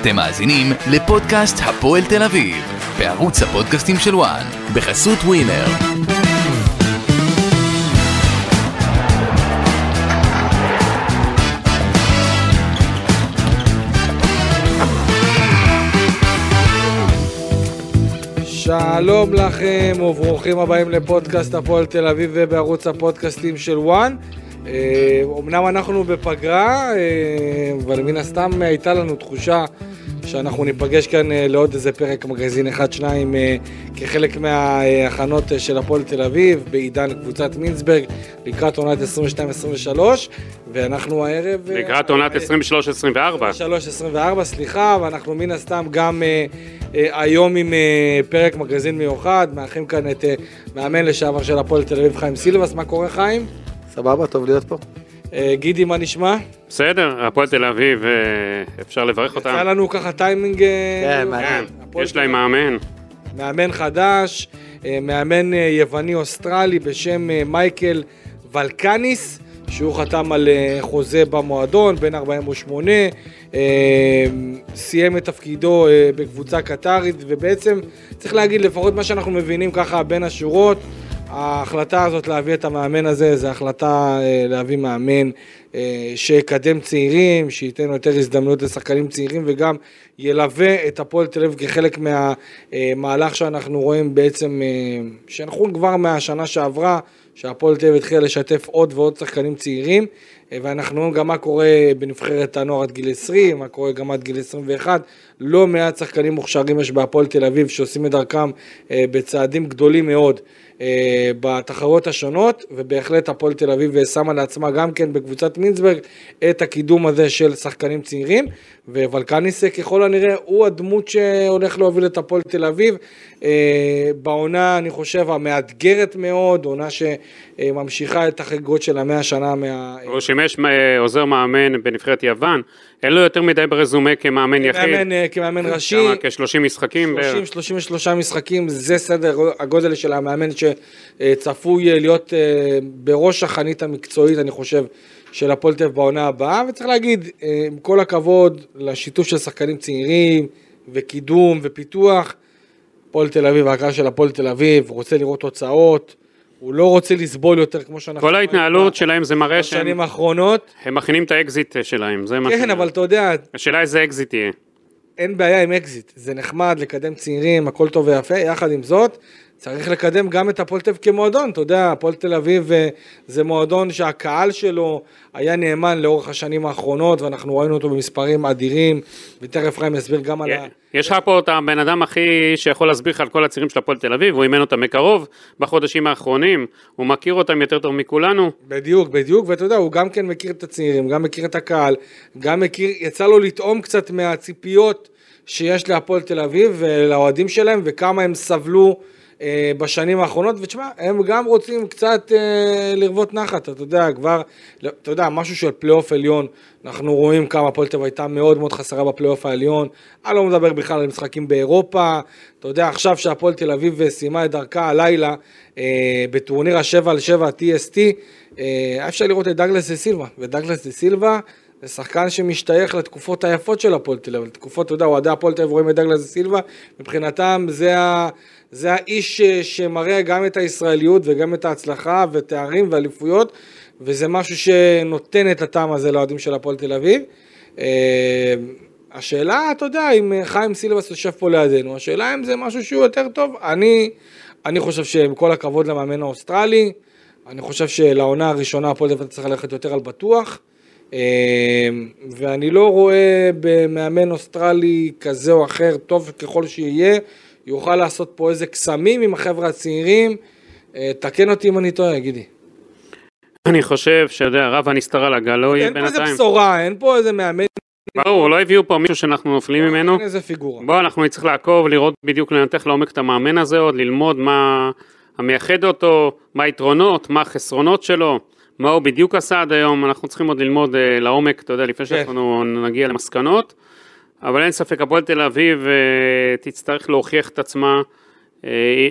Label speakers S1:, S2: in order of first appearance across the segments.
S1: אתם מאזינים לפודקאסט הפועל תל אביב, בערוץ הפודקאסטים של וואן, בחסות ווינר.
S2: שלום לכם וברוכים הבאים לפודקאסט הפועל תל אביב ובערוץ הפודקאסטים של וואן. אה, אמנם אנחנו בפגרה, אה, אבל מן הסתם הייתה לנו תחושה שאנחנו ניפגש כאן אה, לעוד איזה פרק מגזין אחד-שניים כחלק מההכנות של הפועל תל אביב בעידן קבוצת מינסברג לקראת עונת 22-23 ואנחנו הערב...
S3: לקראת עונת 23-24.
S2: 23-24, סליחה, ואנחנו מן הסתם גם היום עם פרק מגזין מיוחד, מארחים כאן את מאמן לשעבר של הפועל תל אביב חיים סילבס, מה קורה חיים?
S4: סבבה, טוב להיות פה.
S2: אה, גידי, מה נשמע?
S3: בסדר, הפועל תל אביב, אה, אפשר לברך אותם.
S2: יצא לנו ככה טיימינג... אה,
S4: כן, מעניין.
S3: יש להם מאמן.
S2: מאמן חדש, מאמן יווני-אוסטרלי בשם מייקל ולקניס, שהוא חתם על חוזה במועדון, בן 48, סיים את תפקידו בקבוצה קטרית, ובעצם צריך להגיד, לפחות מה שאנחנו מבינים ככה בין השורות, ההחלטה הזאת להביא את המאמן הזה, זו החלטה אה, להביא מאמן אה, שיקדם צעירים, שייתן יותר הזדמנויות לשחקנים צעירים וגם ילווה את הפועל תל אביב כחלק מהמהלך שאנחנו רואים בעצם, אה, שאנחנו כבר מהשנה שעברה, שהפועל תל אביב התחילה לשתף עוד ועוד שחקנים צעירים ואנחנו רואים גם מה קורה בנבחרת הנוער עד גיל 20, מה קורה גם עד גיל 21. לא מעט שחקנים מוכשרים יש בהפועל תל אביב שעושים את דרכם בצעדים גדולים מאוד. אה, בתחרויות השונות, ובהחלט הפועל תל אביב שמה לעצמה גם כן בקבוצת מינסברג את הקידום הזה של שחקנים צעירים, ווולקניס ככל הנראה הוא הדמות שהולך להוביל את הפועל תל אביב. אה, בעונה, אני חושב, המאתגרת מאוד, עונה שממשיכה את החגיגות של המאה שנה מה...
S3: הוא שימש אה, עוזר מאמן בנבחרת יוון, אין לו יותר מדי ברזומה כמאמן יחיד.
S2: כמאמן, כמאמן ראשי.
S3: כ-30 משחקים.
S2: 30, 33 משחקים, זה סדר הגודל של המאמן שצפוי להיות בראש החנית המקצועית, אני חושב. של הפועל תל אביב בעונה הבאה, וצריך להגיד, עם כל הכבוד לשיתוף של שחקנים צעירים, וקידום ופיתוח, הפועל תל אביב, הקהל של הפועל תל אביב, רוצה לראות תוצאות, הוא לא רוצה לסבול יותר כמו שאנחנו...
S3: כל ההתנהלות שלהם זה מראה
S2: שהם... בשנים האחרונות.
S3: הם מכינים את האקזיט שלהם, זה מה
S2: ש... כן, אבל אתה יודע...
S3: השאלה איזה אקזיט יהיה.
S2: אין בעיה עם אקזיט, זה נחמד לקדם צעירים, הכל טוב ויפה, יחד עם זאת, צריך לקדם גם את הפועל תל אביב כמועדון, אתה יודע, הפועל תל אביב אה, זה מועדון שהקהל שלו היה נאמן לאורך השנים האחרונות, ואנחנו ראינו אותו במספרים אדירים, ותכף חיים יסביר גם על ה...
S3: יש לך פה את הבן אדם הכי שיכול להסביר לך על כל הצירים של הפועל תל אביב, הוא אימן אותם מקרוב בחודשים האחרונים, הוא מכיר אותם יותר טוב מכולנו.
S2: בדיוק, בדיוק, ואתה יודע, הוא גם כן מכיר את הצעירים, גם מכיר את הקהל, גם מכיר, יצא לו לטעום קצת מהציפיות שיש להפועל תל אביב ולאוהדים שלהם, וכמה הם סבלו. אה, בשנים האחרונות, ותשמע, הם גם רוצים קצת אה, לרוות נחת, אתה יודע, כבר, אתה יודע, משהו של פלייאוף עליון, אנחנו רואים כמה הפועל תל הייתה מאוד מאוד חסרה בפלייאוף העליון, אני לא מדבר בכלל על משחקים באירופה, אתה יודע, עכשיו שהפועל תל אביב סיימה את דרכה הלילה אה, בטורניר ה-7 על 7 TST, אה, אפשר לראות את דגלס דה סילבה, ודגלס דה סילבה זה שחקן שמשתייך לתקופות היפות של הפועל תל אביב, לתקופות, אתה יודע, אוהדי הפועל תל אביב רואים את דגלס סילבה, מבחינתם זה ה... זה האיש שמראה גם את הישראליות וגם את ההצלחה ותארים ואליפויות, וזה משהו שנותן את הטעם הזה לאוהדים של הפועל תל אביב. אה, השאלה, אתה יודע, אם חיים סילבס יושב פה לידינו, השאלה אם זה משהו שהוא יותר טוב. אני, אני חושב שעם כל הכבוד למאמן האוסטרלי, אני חושב שלעונה הראשונה הפועל תל צריך ללכת יותר על בטוח. אה, ואני לא רואה במאמן אוסטרלי כזה או אחר, טוב ככל שיהיה, יוכל לעשות פה איזה קסמים עם החבר'ה הצעירים. אה, תקן אותי אם אני טועה, גידי.
S3: אני חושב שאתה יודע, רב הנסתר על הגלוי
S2: בינתיים. אין פה איזה בשורה, אין פה איזה מאמן.
S3: ברור, לא הביאו פה מישהו שאנחנו נופלים לא, ממנו.
S2: אין איזה פיגורה.
S3: בוא, אנחנו נצטרך לעקוב, לראות בדיוק, לנתח לעומק את המאמן הזה עוד, ללמוד מה המייחד אותו, מה היתרונות, מה החסרונות שלו, מה הוא בדיוק עשה עד היום, אנחנו צריכים עוד ללמוד uh, לעומק, אתה יודע, לפני כן. שאנחנו נגיע למסקנות. אבל אין ספק, הפועל תל אביב אה, תצטרך להוכיח את עצמה. אה,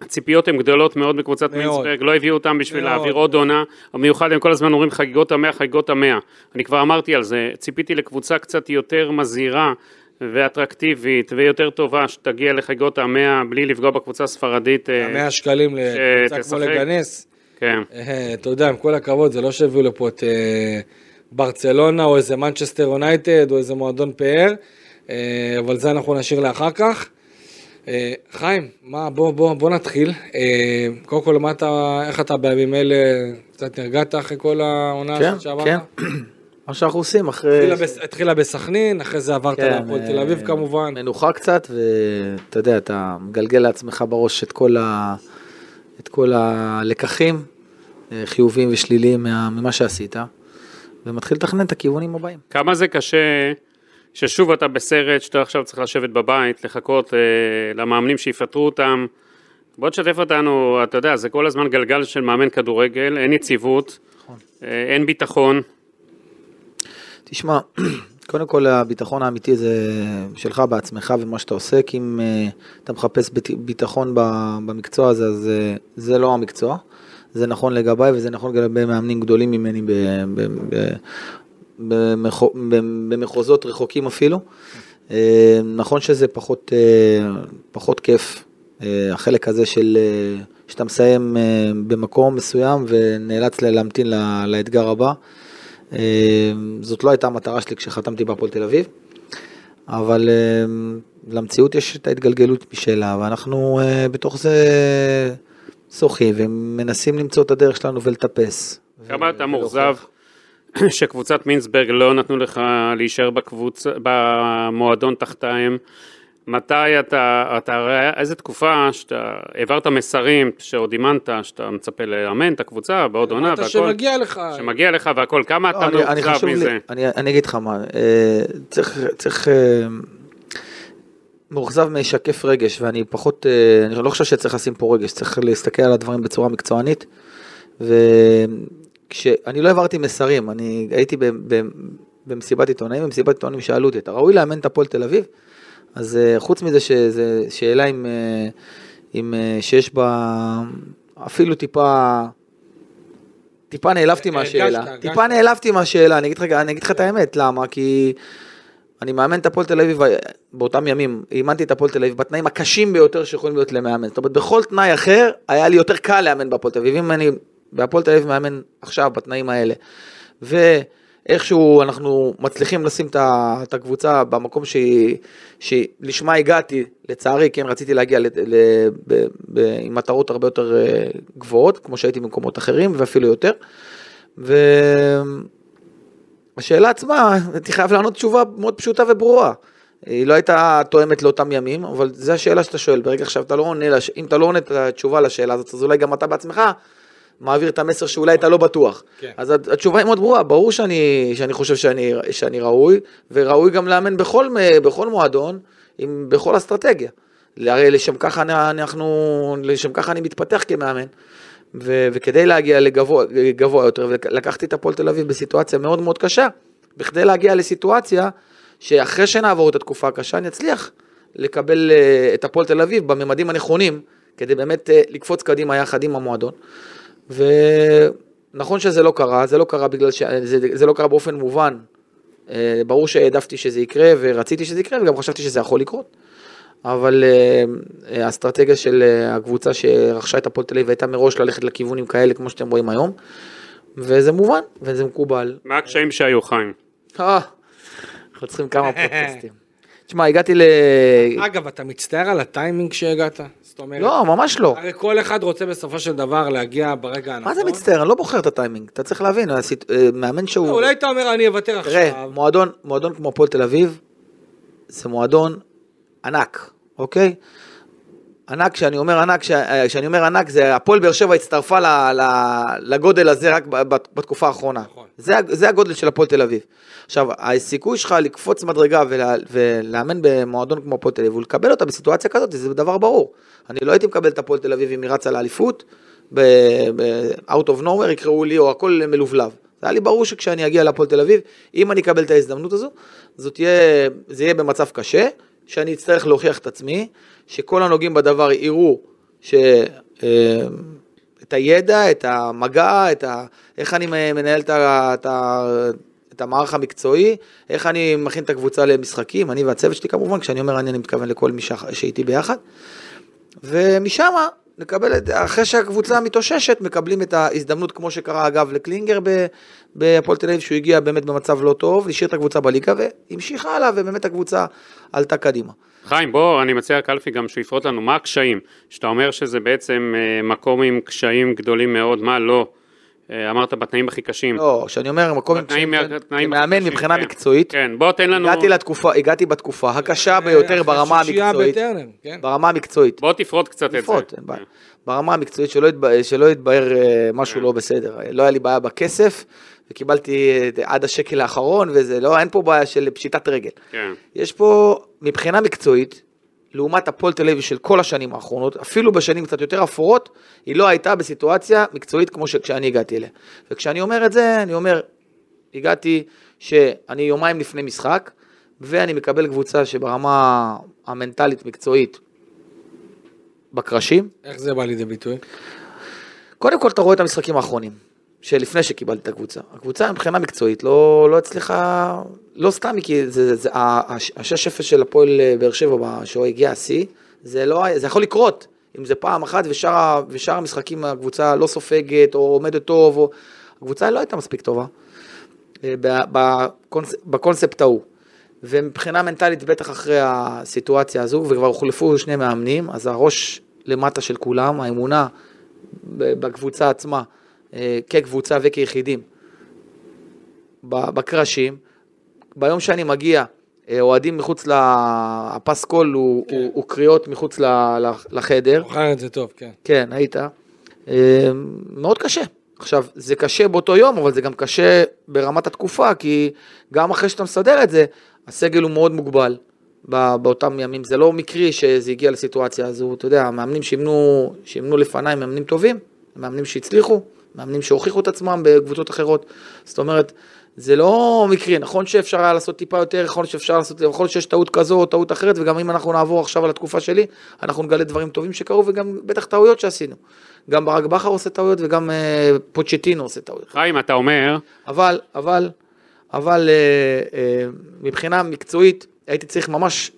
S3: הציפיות הן גדולות מאוד בקבוצת מינסברג, לא הביאו אותם בשביל מאוד. להעביר עוד עונה, במיוחד הם כל הזמן אומרים חגיגות המאה, חגיגות המאה. אני כבר אמרתי על זה, ציפיתי לקבוצה קצת יותר מזהירה, ואטרקטיבית ויותר טובה שתגיע לחגיגות המאה בלי לפגוע בקבוצה הספרדית. אה,
S2: 100 שקלים לקבוצה כמו. לגנס.
S3: כן.
S2: אתה יודע, עם כל הכבוד, זה לא שהביאו לפה את ברצלונה או איזה מנצ'סטר יונייטד או איזה מועדון פאר, אה, אבל זה אנחנו נשאיר לאחר כך. אה, חיים, מה, בוא, בוא, בוא נתחיל. אה, קודם כל, מה אתה, איך אתה בימים אלה, קצת נרגעת אחרי כל העונה
S4: כן,
S2: הזאת שעברת?
S4: כן. מה שאנחנו עושים אחרי...
S2: התחילה בס- התחילה בסכנין, אחרי זה עברת
S4: כן,
S2: להפועל תל אביב כמובן.
S4: מנוחה קצת, ואתה יודע, אתה מגלגל לעצמך בראש את כל, ה... את כל הלקחים, חיוביים ושליליים מה... ממה שעשית, ומתחיל לתכנן את הכיוונים הבאים.
S3: כמה זה קשה ששוב אתה בסרט שאתה עכשיו צריך לשבת בבית, לחכות אה, למאמנים שיפטרו אותם. בוא תשתף אותנו, אתה יודע, זה כל הזמן גלגל של מאמן כדורגל, אין יציבות, אה, אין ביטחון.
S4: תשמע, קודם כל הביטחון האמיתי זה שלך בעצמך ומה שאתה עושה, כי אם אה, אתה מחפש ביט- ביטחון במקצוע הזה, אז אה, זה לא המקצוע. זה נכון לגביי וזה נכון לגבי מאמנים גדולים ממני במחוזות רחוקים אפילו. אה, נכון שזה פחות, אה, פחות כיף, אה, החלק הזה של שאתה מסיים במקום מסוים ונאלץ להמתין לאתגר הבא. זאת לא הייתה המטרה שלי כשחתמתי בהפועל תל אביב, אבל למציאות יש את ההתגלגלות משלה, ואנחנו בתוך זה שוחים ומנסים למצוא את הדרך שלנו ולטפס.
S3: כמה אתה מאוכזב שקבוצת מינסברג לא נתנו לך להישאר בקבוצ... במועדון תחתיהם? מתי אתה, אתה, הרי איזה תקופה שאתה העברת מסרים שעוד אימנת, שאתה מצפה לאמן את הקבוצה בעוד עונה
S2: אמרת
S3: והכל,
S2: שמגיע לך.
S3: שמגיע לך והכל, כמה
S4: לא,
S3: אתה מאוכזב
S4: חשוב לי-
S3: מזה?
S4: אני אני אגיד לך מה, אה, צריך, צריך אה, מאוכזב משקף רגש, ואני פחות, אה, אני לא חושב שצריך לשים פה רגש, צריך להסתכל על הדברים בצורה מקצוענית, וכשאני לא העברתי מסרים, אני הייתי ב, ב, במסיבת עיתונאים, במסיבת עיתונאים שאלו אותי, אתה ראוי לאמן את הפועל תל אביב? אז אה, חוץ מזה שזו שאלה עם, אה, עם, שיש בה אפילו טיפה... טיפה נעלבתי מהשאלה. טיפה נעלבתי מהשאלה, אני אגיד לך את האמת, למה? כי אני מאמן את הפועל תל אביב באותם ימים, אימנתי את הפועל תל אביב בתנאים הקשים ביותר שיכולים להיות למאמן, זאת אומרת בכל תנאי אחר היה לי יותר קל לאמן בהפועל תל אביב, אם אני בהפועל תל אביב מאמן עכשיו בתנאים האלה, ואיכשהו אנחנו מצליחים לשים את הקבוצה במקום שלשמה הגעתי, לצערי, כן רציתי להגיע ל, ל, ב, ב, עם מטרות הרבה יותר אה, גבוהות, כמו שהייתי במקומות אחרים ואפילו יותר, ו... השאלה עצמה, הייתי חייב לענות תשובה מאוד פשוטה וברורה. היא לא הייתה תואמת לאותם ימים, אבל זו השאלה שאתה שואל. ברגע עכשיו אתה לא עונה, לש... אם אתה לא עונה את התשובה לשאלה הזאת, אז אולי גם אתה בעצמך מעביר את המסר שאולי אתה לא בטוח.
S2: כן.
S4: אז הת- התשובה היא מאוד ברורה, ברור שאני, שאני חושב שאני, שאני ראוי, וראוי גם לאמן בכל, בכל מועדון, עם, בכל אסטרטגיה. הרי לשם ככה אנחנו, לשם ככה אני מתפתח כמאמן. ו- וכדי להגיע לגבוה גבוה יותר, ולקחתי את הפועל תל אביב בסיטואציה מאוד מאוד קשה, בכדי להגיע לסיטואציה שאחרי שנעבור את התקופה הקשה, אני אצליח לקבל אה, את הפועל תל אביב בממדים הנכונים, כדי באמת אה, לקפוץ קדימה יחד עם המועדון. ונכון שזה לא קרה, זה לא קרה בגלל ש... זה, זה לא קרה באופן מובן. אה, ברור שהעדפתי שזה יקרה ורציתי שזה יקרה וגם חשבתי שזה יכול לקרות. אבל אה, אה, האסטרטגיה של אה, הקבוצה שרכשה את הפועל תל אביב הייתה מראש ללכת לכיוונים כאלה כמו שאתם רואים היום. וזה מובן וזה מקובל.
S3: מה הקשיים שהיו, חיים?
S4: אה, אנחנו צריכים כמה פודקאסטים. תשמע, הגעתי ל...
S2: אגב, אתה מצטער על הטיימינג שהגעת? זאת אומרת,
S4: לא, ממש לא.
S2: הרי כל אחד רוצה בסופו של דבר להגיע ברגע הנכון.
S4: מה זה מצטער? אני לא בוחר את הטיימינג. אתה צריך להבין, מאמן שהוא...
S2: לא, אולי אתה אומר אני אוותר
S4: תראה,
S2: עכשיו.
S4: מועדון, מועדון כמו הפועל תל אביב, זה מועדון ענק, אוקיי? ענק, כשאני אומר ענק, אה, כשאני אומר ענק, זה הפועל באר שבע הצטרפה ל- ל- לגודל הזה רק בתקופה האחרונה.
S2: נכון.
S4: זה, זה הגודל של הפועל תל אביב. עכשיו, הסיכוי שלך לקפוץ מדרגה ולה, ולאמן במועדון כמו הפועל תל אביב ולקבל אותה בסיטואציה כזאת, זה דבר ברור. אני לא הייתי מקבל את הפועל תל אביב אם היא רצה לאליפות, ב-out of nowhere יקראו לי, או הכל מלובלב. זה היה לי ברור שכשאני אגיע להפועל תל אביב, אם אני אקבל את ההזדמנות הזו, זאת יהיה, זה יהיה במצב קשה, שאני אצטרך להוכיח את עצמי, שכל הנוגעים בדבר יראו ש... אה, את הידע, את המגע, את ה... איך אני מנהל את, ה... את, ה... את המערך המקצועי, איך אני מכין את הקבוצה למשחקים, אני והצוות שלי כמובן, כשאני אומר אני, אני מתכוון לכל מי שאיתי ביחד. ומשם נקבל, את- אחרי שהקבוצה מתאוששת, מקבלים את ההזדמנות, כמו שקרה אגב לקלינגר בהפועל תל אביב, שהוא הגיע באמת במצב לא טוב, השאיר את הקבוצה בליגה והמשיך הלאה, ובאמת הקבוצה עלתה קדימה.
S3: חיים, בוא, אני מציע לקלפי גם שהוא יפרוט לנו מה הקשיים. שאתה אומר שזה בעצם אה, מקום עם קשיים גדולים מאוד, מה לא? אה, אמרת בתנאים הכי קשים.
S4: לא, כשאני אומר מקום עם
S3: בתנאים-
S4: קשיים, כן, כמאמן מבחינה
S3: כן.
S4: מקצועית,
S3: כן, בוא תן לנו,
S4: הגעתי לתקופה, הגעתי בתקופה הקשה ביותר
S2: אחרי
S4: ברמה המקצועית,
S2: בטרנר, כן.
S4: ברמה המקצועית.
S3: בוא תפרוט קצת את זה.
S4: אין בעיה. ברמה המקצועית שלא יתבהר, שלא יתבהר אה, משהו לא בסדר. לא היה לי בעיה בכסף, וקיבלתי אה, עד השקל האחרון, וזה לא, אין פה בעיה של פשיטת רגל.
S3: כן.
S4: יש פה, מבחינה מקצועית, לעומת הפועל תל אביב של כל השנים האחרונות, אפילו בשנים קצת יותר אפורות, היא לא הייתה בסיטואציה מקצועית כמו שכשאני הגעתי אליה. וכשאני אומר את זה, אני אומר, הגעתי שאני יומיים לפני משחק, ואני מקבל קבוצה שברמה המנטלית מקצועית בקרשים,
S2: איך זה בא לידי ביטוי?
S4: קודם כל אתה רואה את המשחקים האחרונים, שלפני שקיבלתי את הקבוצה. הקבוצה מבחינה מקצועית לא, לא הצליחה, לא סתם, כי זה, זה, ה-6-0 של הפועל אה, באר שבע, שהוא הגיע השיא, זה, לא, זה יכול לקרות, אם זה פעם אחת ושאר, ושאר המשחקים הקבוצה לא סופגת או עומדת טוב, או... הקבוצה לא הייתה מספיק טובה, אה, בקונס, בקונספט ההוא. ומבחינה מנטלית, בטח אחרי הסיטואציה הזו, וכבר הוחלפו שני מאמנים, אז הראש למטה של כולם, האמונה בקבוצה עצמה, כקבוצה וכיחידים, בקרשים. ביום שאני מגיע, אה, אוהדים מחוץ ל... הפסקול הוא,
S2: כן.
S4: הוא, הוא קריאות מחוץ ל- לחדר.
S2: זוכר את זה טוב, כן.
S4: כן, היית. אה, מאוד קשה. עכשיו, זה קשה באותו יום, אבל זה גם קשה ברמת התקופה, כי גם אחרי שאתה מסדר את זה, הסגל הוא מאוד מוגבל באותם ימים. זה לא מקרי שזה הגיע לסיטואציה הזו, אתה יודע, המאמנים שימנו, שימנו לפניי מאמנים טובים, מאמנים שהצליחו, מאמנים שהוכיחו את עצמם בקבוצות אחרות. זאת אומרת, זה לא מקרי, נכון שאפשר היה לעשות טיפה יותר, נכון שאפשר לעשות, יכול להיות שיש טעות כזו או טעות אחרת, וגם אם אנחנו נעבור עכשיו על התקופה שלי, אנחנו נגלה דברים טובים שקרו, וגם בטח טעויות שעשינו. גם ברק בכר עושה טעויות, וגם אה, פוצ'טינו עושה טעויות.
S3: חיים, אתה אומר,
S4: אבל, אבל, אבל אה, אה, מבחינה מקצועית, הייתי צריך ממש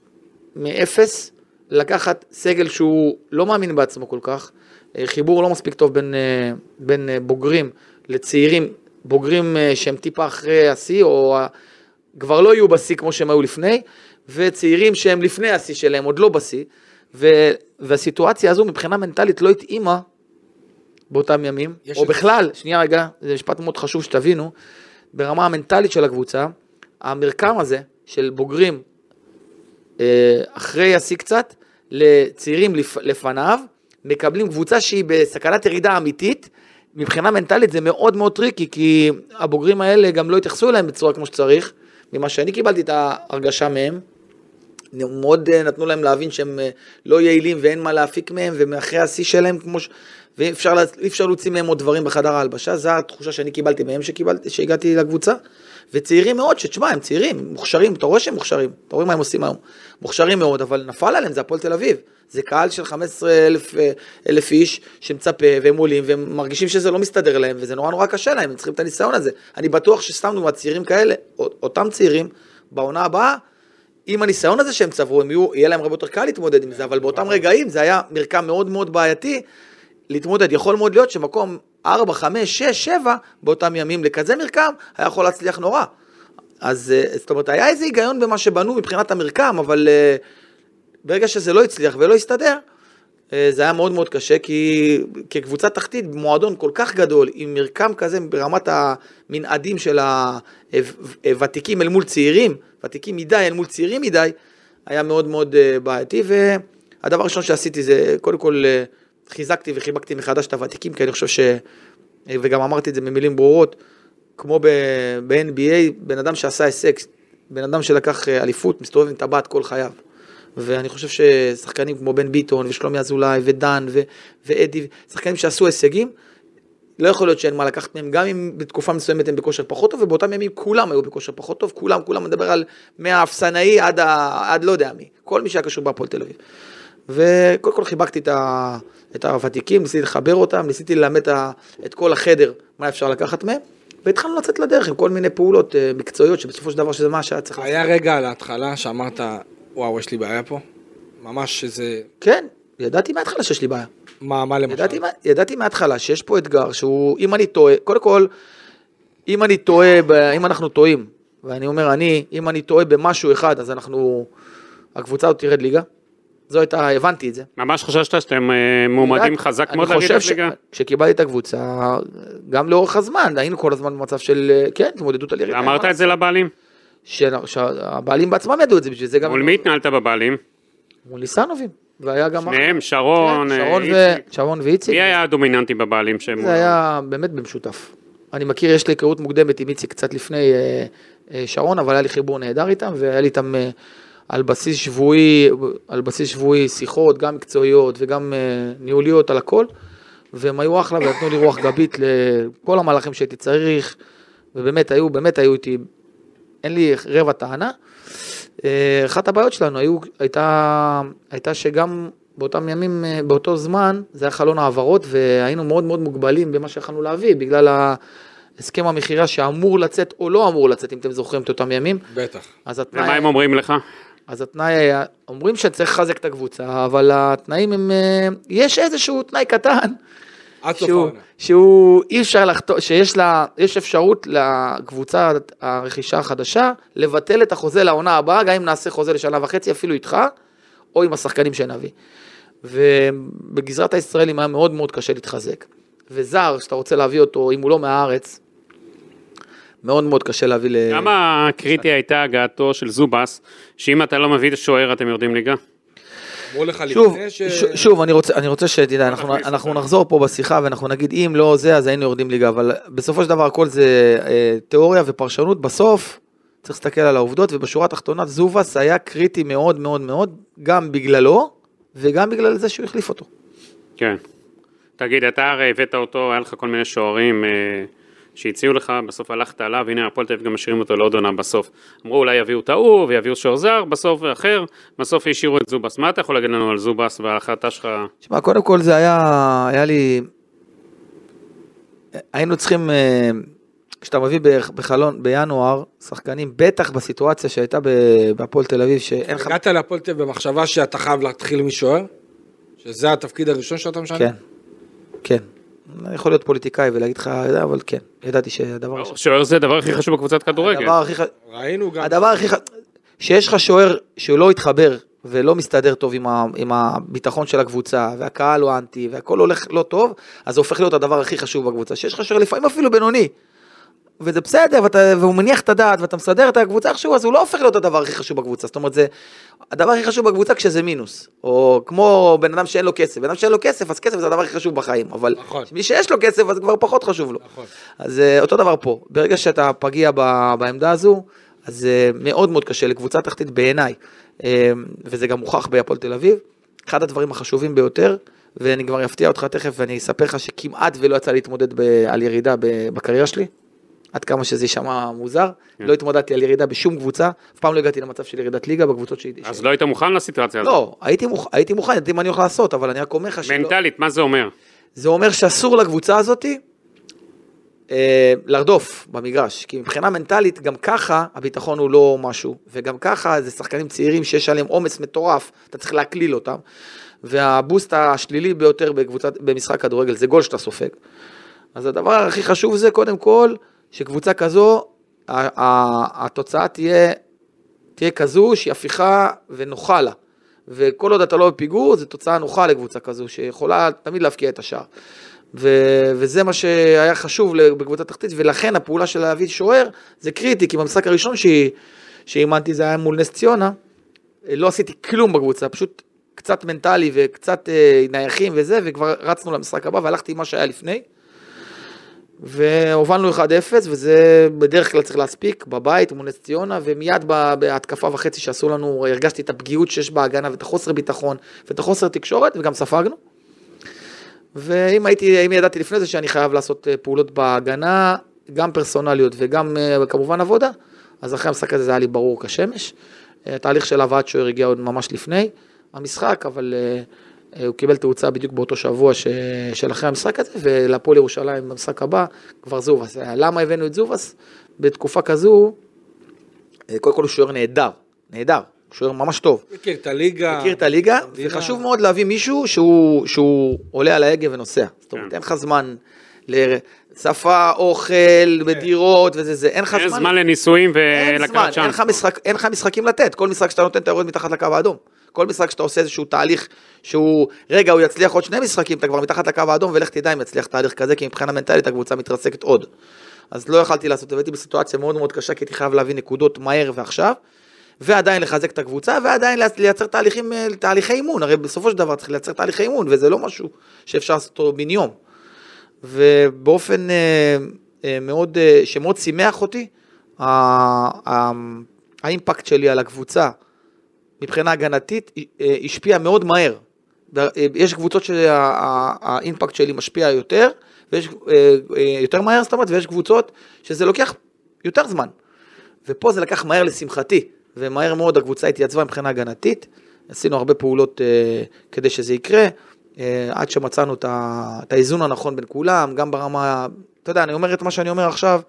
S4: מאפס לקחת סגל שהוא לא מאמין בעצמו כל כך, חיבור לא מספיק טוב בין, אה, בין אה, בוגרים לצעירים, בוגרים אה, שהם טיפה אחרי השיא, או כבר לא יהיו בשיא כמו שהם היו לפני, וצעירים שהם לפני השיא שלהם, עוד לא בשיא, ו- והסיטואציה הזו מבחינה מנטלית לא התאימה באותם ימים, או בכלל, שנייה רגע, זה משפט מאוד חשוב שתבינו, ברמה המנטלית של הקבוצה, המרקם הזה של בוגרים אה, אחרי השיא קצת, לצעירים לפ, לפניו, מקבלים קבוצה שהיא בסכנת ירידה אמיתית, מבחינה מנטלית זה מאוד מאוד tricky, כי הבוגרים האלה גם לא התייחסו אליהם בצורה כמו שצריך, ממה שאני קיבלתי את ההרגשה מהם, מאוד אה, נתנו להם להבין שהם אה, לא יעילים ואין מה להפיק מהם, ומאחרי השיא שלהם, כמו ש... ואי אפשר, אפשר להוציא מהם עוד דברים בחדר ההלבשה, זו התחושה שאני קיבלתי מהם שקיבלתי, שהגעתי לקבוצה. וצעירים מאוד, שתשמע, הם צעירים, מוכשרים, אתה רואה שהם מוכשרים, אתה רואה מה הם עושים היום. מוכשרים מאוד, אבל נפל עליהם, זה הפועל תל אביב. זה קהל של 15 אלף, אה, אלף איש שמצפה, והם עולים, והם מרגישים שזה לא מסתדר להם, וזה נורא נורא קשה להם, הם צריכים את הניסיון הזה. אני בטוח שסתם דוגמא, צעירים כאלה, אותם צעירים, בעונה הבאה, עם הניסיון הזה שהם צברו, הם יהיו, יהיה להם הרבה יותר קל להתמודד עם זה, אבל באותם רגעים זה היה מרקם מאוד מאוד בעייתי להתמודד. יכול מאוד להיות שמקום 4, 5, 6, 7 באותם ימים לכזה מרקם, היה יכול להצליח נורא. אז אה, זאת אומרת, היה איזה היגיון במה שבנו מבחינת המרקם, אבל אה, ברגע שזה לא הצליח ולא הסתדר, אה, זה היה מאוד מאוד קשה, כי כקבוצה תחתית, מועדון כל כך גדול, עם מרקם כזה ברמת המנעדים של הוותיקים אל מול צעירים, ותיקים מדי אל מול צעירים מדי, היה מאוד מאוד אה, בעייתי, והדבר הראשון שעשיתי זה, קודם כל, אה, חיזקתי וחיבקתי מחדש את הוותיקים, כי אני חושב ש... וגם אמרתי את זה במילים ברורות, כמו ב-NBA, בן אדם שעשה הישג, בן אדם שלקח אליפות, מסתובב עם טבעת כל חייו. ואני חושב ששחקנים כמו בן ביטון ושלומי אזולאי ודן ו- ואדי, שחקנים שעשו הישגים, לא יכול להיות שאין מה לקחת מהם, גם אם בתקופה מסוימת הם בכושר פחות טוב, ובאותם ימים כולם היו בכושר פחות טוב, כולם, כולם, מדבר על מהאפסנאי עד, ה... עד לא יודע מי, כל מי שהיה קשור בהפועל תל אביב. וקודם כל חיבקתי את, ה... את הוותיקים, ניסיתי לחבר אותם, ניסיתי ללמד את, כל החדר מה אפשר לקחת מהם, והתחלנו לצאת לדרך עם כל מיני פעולות אה, מקצועיות, שבסופו של דבר שזה מה שהיה צריך.
S2: היה רגע על ההתחלה שאמרת, וואו, יש לי בעיה פה? ממש שזה...
S4: כן, ידעתי מההתחלה שיש לי בעיה.
S2: מה, מה למשל?
S4: ידעתי, מה- ידעתי מההתחלה שיש פה אתגר שהוא, אם אני טועה, קודם כל, אם אני טועה, ב- אם אנחנו טועים, ואני אומר אני, אם אני טועה במשהו אחד, אז אנחנו, הקבוצה הזאת תרד ליגה. זו הייתה, הבנתי את זה.
S3: ממש חששת שאתם אה, מועמדים
S4: ידעתי-
S3: חזק
S4: אני
S3: מאוד
S4: חושב
S3: לרדת
S4: ש-
S3: ליגה?
S4: כשקיבלתי את הקבוצה, גם לאורך הזמן, היינו כל הזמן במצב של, אה, כן, התמודדות על ירידה.
S3: אמרת את זה לבעלים?
S4: שהבעלים בעצמם ידעו את זה, בשביל זה גם...
S3: מול מי התנהלת בבעלים?
S4: מול ניסנובים. והיה גם...
S3: שניהם, שרון,
S4: כן,
S3: אה, איציק.
S4: שרון ואיציק.
S3: מי היה הדומיננטי בבעלים שהם...
S4: זה היה באמת במשותף. אני מכיר, יש לי היכרות מוקדמת עם איציק קצת לפני אה, אה, שרון, אבל היה לי חיבור נהדר איתם, והיה לי איתם על בסיס שבועי, על בסיס שבועי שיחות, גם מקצועיות וגם ניהוליות על הכל, והם היו אחלה ונתנו לי רוח גבית לכל המהלכים שהייתי צריך, ובאמת היו, באמת היו איתי, אין לי רבע טענה. אה, אחת הבעיות שלנו היו, הייתה, הייתה שגם באותם ימים, אה, באותו זמן, זה היה חלון העברות, והיינו מאוד מאוד מוגבלים במה שיכולנו להביא, בגלל הסכם המכירה שאמור לצאת או לא אמור לצאת, אם אתם זוכרים את אותם ימים.
S2: בטח.
S4: אז התנאי,
S3: ומה הם אומרים לך?
S4: אז התנאי היה, אומרים שצריך לחזק את הקבוצה, אבל התנאים הם, אה, יש איזשהו תנאי קטן,
S2: עד סוף
S4: שהוא,
S2: העונה.
S4: שהוא אי אפשר לחתום, שיש לה, יש אפשרות לקבוצה הרכישה החדשה לבטל את החוזה לעונה הבאה, גם אם נעשה חוזה לשנה וחצי, אפילו איתך, או עם השחקנים שנביא. ובגזרת הישראלים היה מאוד מאוד קשה להתחזק. וזר, שאתה רוצה להביא אותו, אם הוא לא מהארץ, מאוד מאוד קשה להביא ל...
S3: כמה קריטי הייתה הגעתו של זובס, שאם אתה לא מביא את השוער אתם יורדים ליגה?
S2: אמרו לך
S4: שוב,
S2: לפני ש...
S4: ש... שוב, אני רוצה, אני רוצה שתדע, אנחנו, אנחנו. נחזור פה בשיחה ואנחנו נגיד אם לא זה אז היינו יורדים ליגה, אבל בסופו של דבר הכל זה אה, תיאוריה ופרשנות, בסוף צריך להסתכל על העובדות ובשורה התחתונה זובס היה קריטי מאוד מאוד מאוד, גם בגללו וגם בגלל זה שהוא החליף אותו.
S3: כן. תגיד, אתה הרי הבאת אותו, היה לך כל מיני שוערים אה, שהציעו לך, בסוף הלכת עליו, הנה הפועל תל אביב גם משאירים אותו לעוד עונה בסוף. אמרו אולי יביאו את ההוא ויביאו שוער זר, בסוף אחר, בסוף השאירו את זובס. מה אתה יכול להגיד לנו על זובס ועל ההחלטה שלך?
S4: תשמע, קודם כל זה היה, היה לי, היינו צריכים, אה, כשאתה מביא בח- בחלון, בינואר, שחקנים, בטח בסיטואציה שהייתה ב- בהפועל תל אביב, שאין לך...
S2: הגעת להפועל תל אביב במחשבה שאתה חייב להתחיל משוער? שזה התפקיד הראשון שאתה משנה?
S4: כן, כן. יכול להיות פוליטיקאי ולהגיד לך, "אה, אבל כן, ידעתי שהדבר הראשון-
S3: שוער זה הדבר הכי חשוב בקבוצת כדורגל.
S4: הדבר הכי ח...
S2: ראינו גם...
S4: הדבר הכי ח... שיש לך שוער שהוא לא התחבר ולא מסתדר טוב עם, ה... עם הביטחון של הקבוצה, והקהל הוא אנטי, והכל הולך לא טוב, אז זה הופך להיות הדבר הכי חשוב בקבוצה. שיש לך שוער לפעמים אפילו בינוני, וזה בסדר, ואתה, והוא מניח את הדעת, ואתה מסדר את הקבוצה איכשהו, אז הוא לא הופך להיות הדבר הכי חשוב בקבוצה. זאת אומרת, זה הדבר הכי חשוב בקבוצה כשזה מינוס. או כמו בן אדם שאין לו כסף. בן אדם שאין לו כסף, אז כסף זה הדבר הכי חשוב בחיים. אבל
S2: נכון.
S4: מי שיש לו כסף, אז כבר פחות חשוב לו.
S2: נכון.
S4: אז אה, אותו דבר פה, ברגע שאתה פגיע ב- בעמדה הזו, אז אה, מאוד מאוד קשה לקבוצה תחתית בעיניי, אה, וזה גם מוכח בהפועל תל אביב. אחד הדברים החשובים ביותר, ואני כבר אפתיע אותך תכף ואני אספר לך שכמעט ולא יצא להתמודד ב- על ירידה ב- בקריירה שלי, עד כמה שזה יישמע מוזר,
S3: כן.
S4: לא התמודדתי על ירידה בשום קבוצה, אף פעם לא הגעתי למצב של ירידת ליגה בקבוצות שהייתי.
S3: אז לא היית מוכן לסיטואציה הזאת.
S4: לא, הייתי מוכ- הייתי מוכן, ידעתי מה אני הולך לעשות, אבל אני רק אומר לך שלא...
S3: מנטלית, מה זה אומר?
S4: זה אומר שאסור לקבוצה הזאתי אה, לרדוף במגרש, כי מבחינה מנטלית גם ככה הביטחון הוא לא משהו, וגם ככה זה שחקנים צעירים שיש עליהם עומס מטורף, אתה צריך להקליל אותם, והבוסט השלילי ביותר בקבוצת, במשחק כדורגל זה גול שאתה סופג. אז הדבר הכי חשוב זה קודם כל, שקבוצה כזו, התוצאה תהיה, תהיה כזו שהיא הפיכה ונוחה לה. וכל עוד אתה לא בפיגור, זו תוצאה נוחה לקבוצה כזו, שיכולה תמיד להבקיע את השער. ו- וזה מה שהיה חשוב בקבוצה תחתית, ולכן הפעולה של להביא שוער זה קריטי, כי במשחק הראשון שאימנתי זה היה מול נס ציונה, לא עשיתי כלום בקבוצה, פשוט קצת מנטלי וקצת אה, נייחים וזה, וכבר רצנו למשחק הבא והלכתי עם מה שהיה לפני. והובלנו 1-0, וזה בדרך כלל צריך להספיק, בבית מול נס ציונה, ומיד בהתקפה וחצי שעשו לנו, הרגשתי את הפגיעות שיש בהגנה, ואת החוסר ביטחון, ואת החוסר תקשורת, וגם ספגנו. ואם הייתי, אם ידעתי לפני זה שאני חייב לעשות אה, פעולות בהגנה, גם פרסונליות וגם אה, כמובן עבודה, אז אחרי המשחק הזה זה היה לי ברור כשמש. אה, התהליך של הבאת שוער הגיע עוד ממש לפני המשחק, אבל אה, אה, הוא קיבל תאוצה בדיוק באותו שבוע ש... של אחרי המשחק הזה, ולהפועל ירושלים במשחק הבא כבר זובס. למה הבאנו את זובס? בתקופה כזו, אה, קודם כל הוא שוער נהדר, נהדר, שוער ממש טוב.
S2: מכיר את הליגה.
S4: מכיר את הליגה,
S2: המדינה.
S4: וחשוב מאוד להביא מישהו שהוא, שהוא עולה על ההגה ונוסע. זאת אומרת,
S3: כן.
S4: אין לך זמן לשפה, אוכל, בדירות וזה, זה, אין לך
S3: אין
S4: זמן.
S3: לניסויים
S4: אין זמן,
S3: ולקחת
S4: אין
S3: צ'אנס.
S4: לך, משחק, אין לך משחקים לתת, כל משחק שאתה נותן אתה יורד מתחת לקו האדום. כל משחק שאתה עושה איזשהו תהליך שהוא, רגע, הוא יצליח עוד שני משחקים, אתה כבר מתחת לקו האדום, ולך תדע אם יצליח תהליך כזה, כי מבחינה מנטלית הקבוצה מתרסקת עוד. אז לא יכלתי לעשות, והייתי בסיטואציה מאוד מאוד קשה, כי הייתי חייב להביא נקודות מהר ועכשיו, ועדיין לחזק את הקבוצה, ועדיין לייצר תהליכים, אה, תהליכי אימון, הרי בסופו של דבר צריך לייצר תהליכי אימון, וזה לא משהו שאפשר לעשות אותו בן יום. ובאופן אה, אה, מאוד, שמאוד שימח אותי, האימפקט שלי על הקבוצה מבחינה הגנתית אה, השפיע מאוד מהר. אה, יש קבוצות שהאימפקט שלי משפיע יותר, ויש אה, יותר מהר זאת אומרת, ויש קבוצות שזה לוקח יותר זמן. ופה זה לקח מהר לשמחתי, ומהר מאוד הקבוצה התייצבה מבחינה הגנתית. עשינו הרבה פעולות כדי שזה יקרה, עד שמצאנו את, את האיזון הנכון בין כולם, גם ברמה, אתה יודע, אני אומר את מה שאני אומר עכשיו,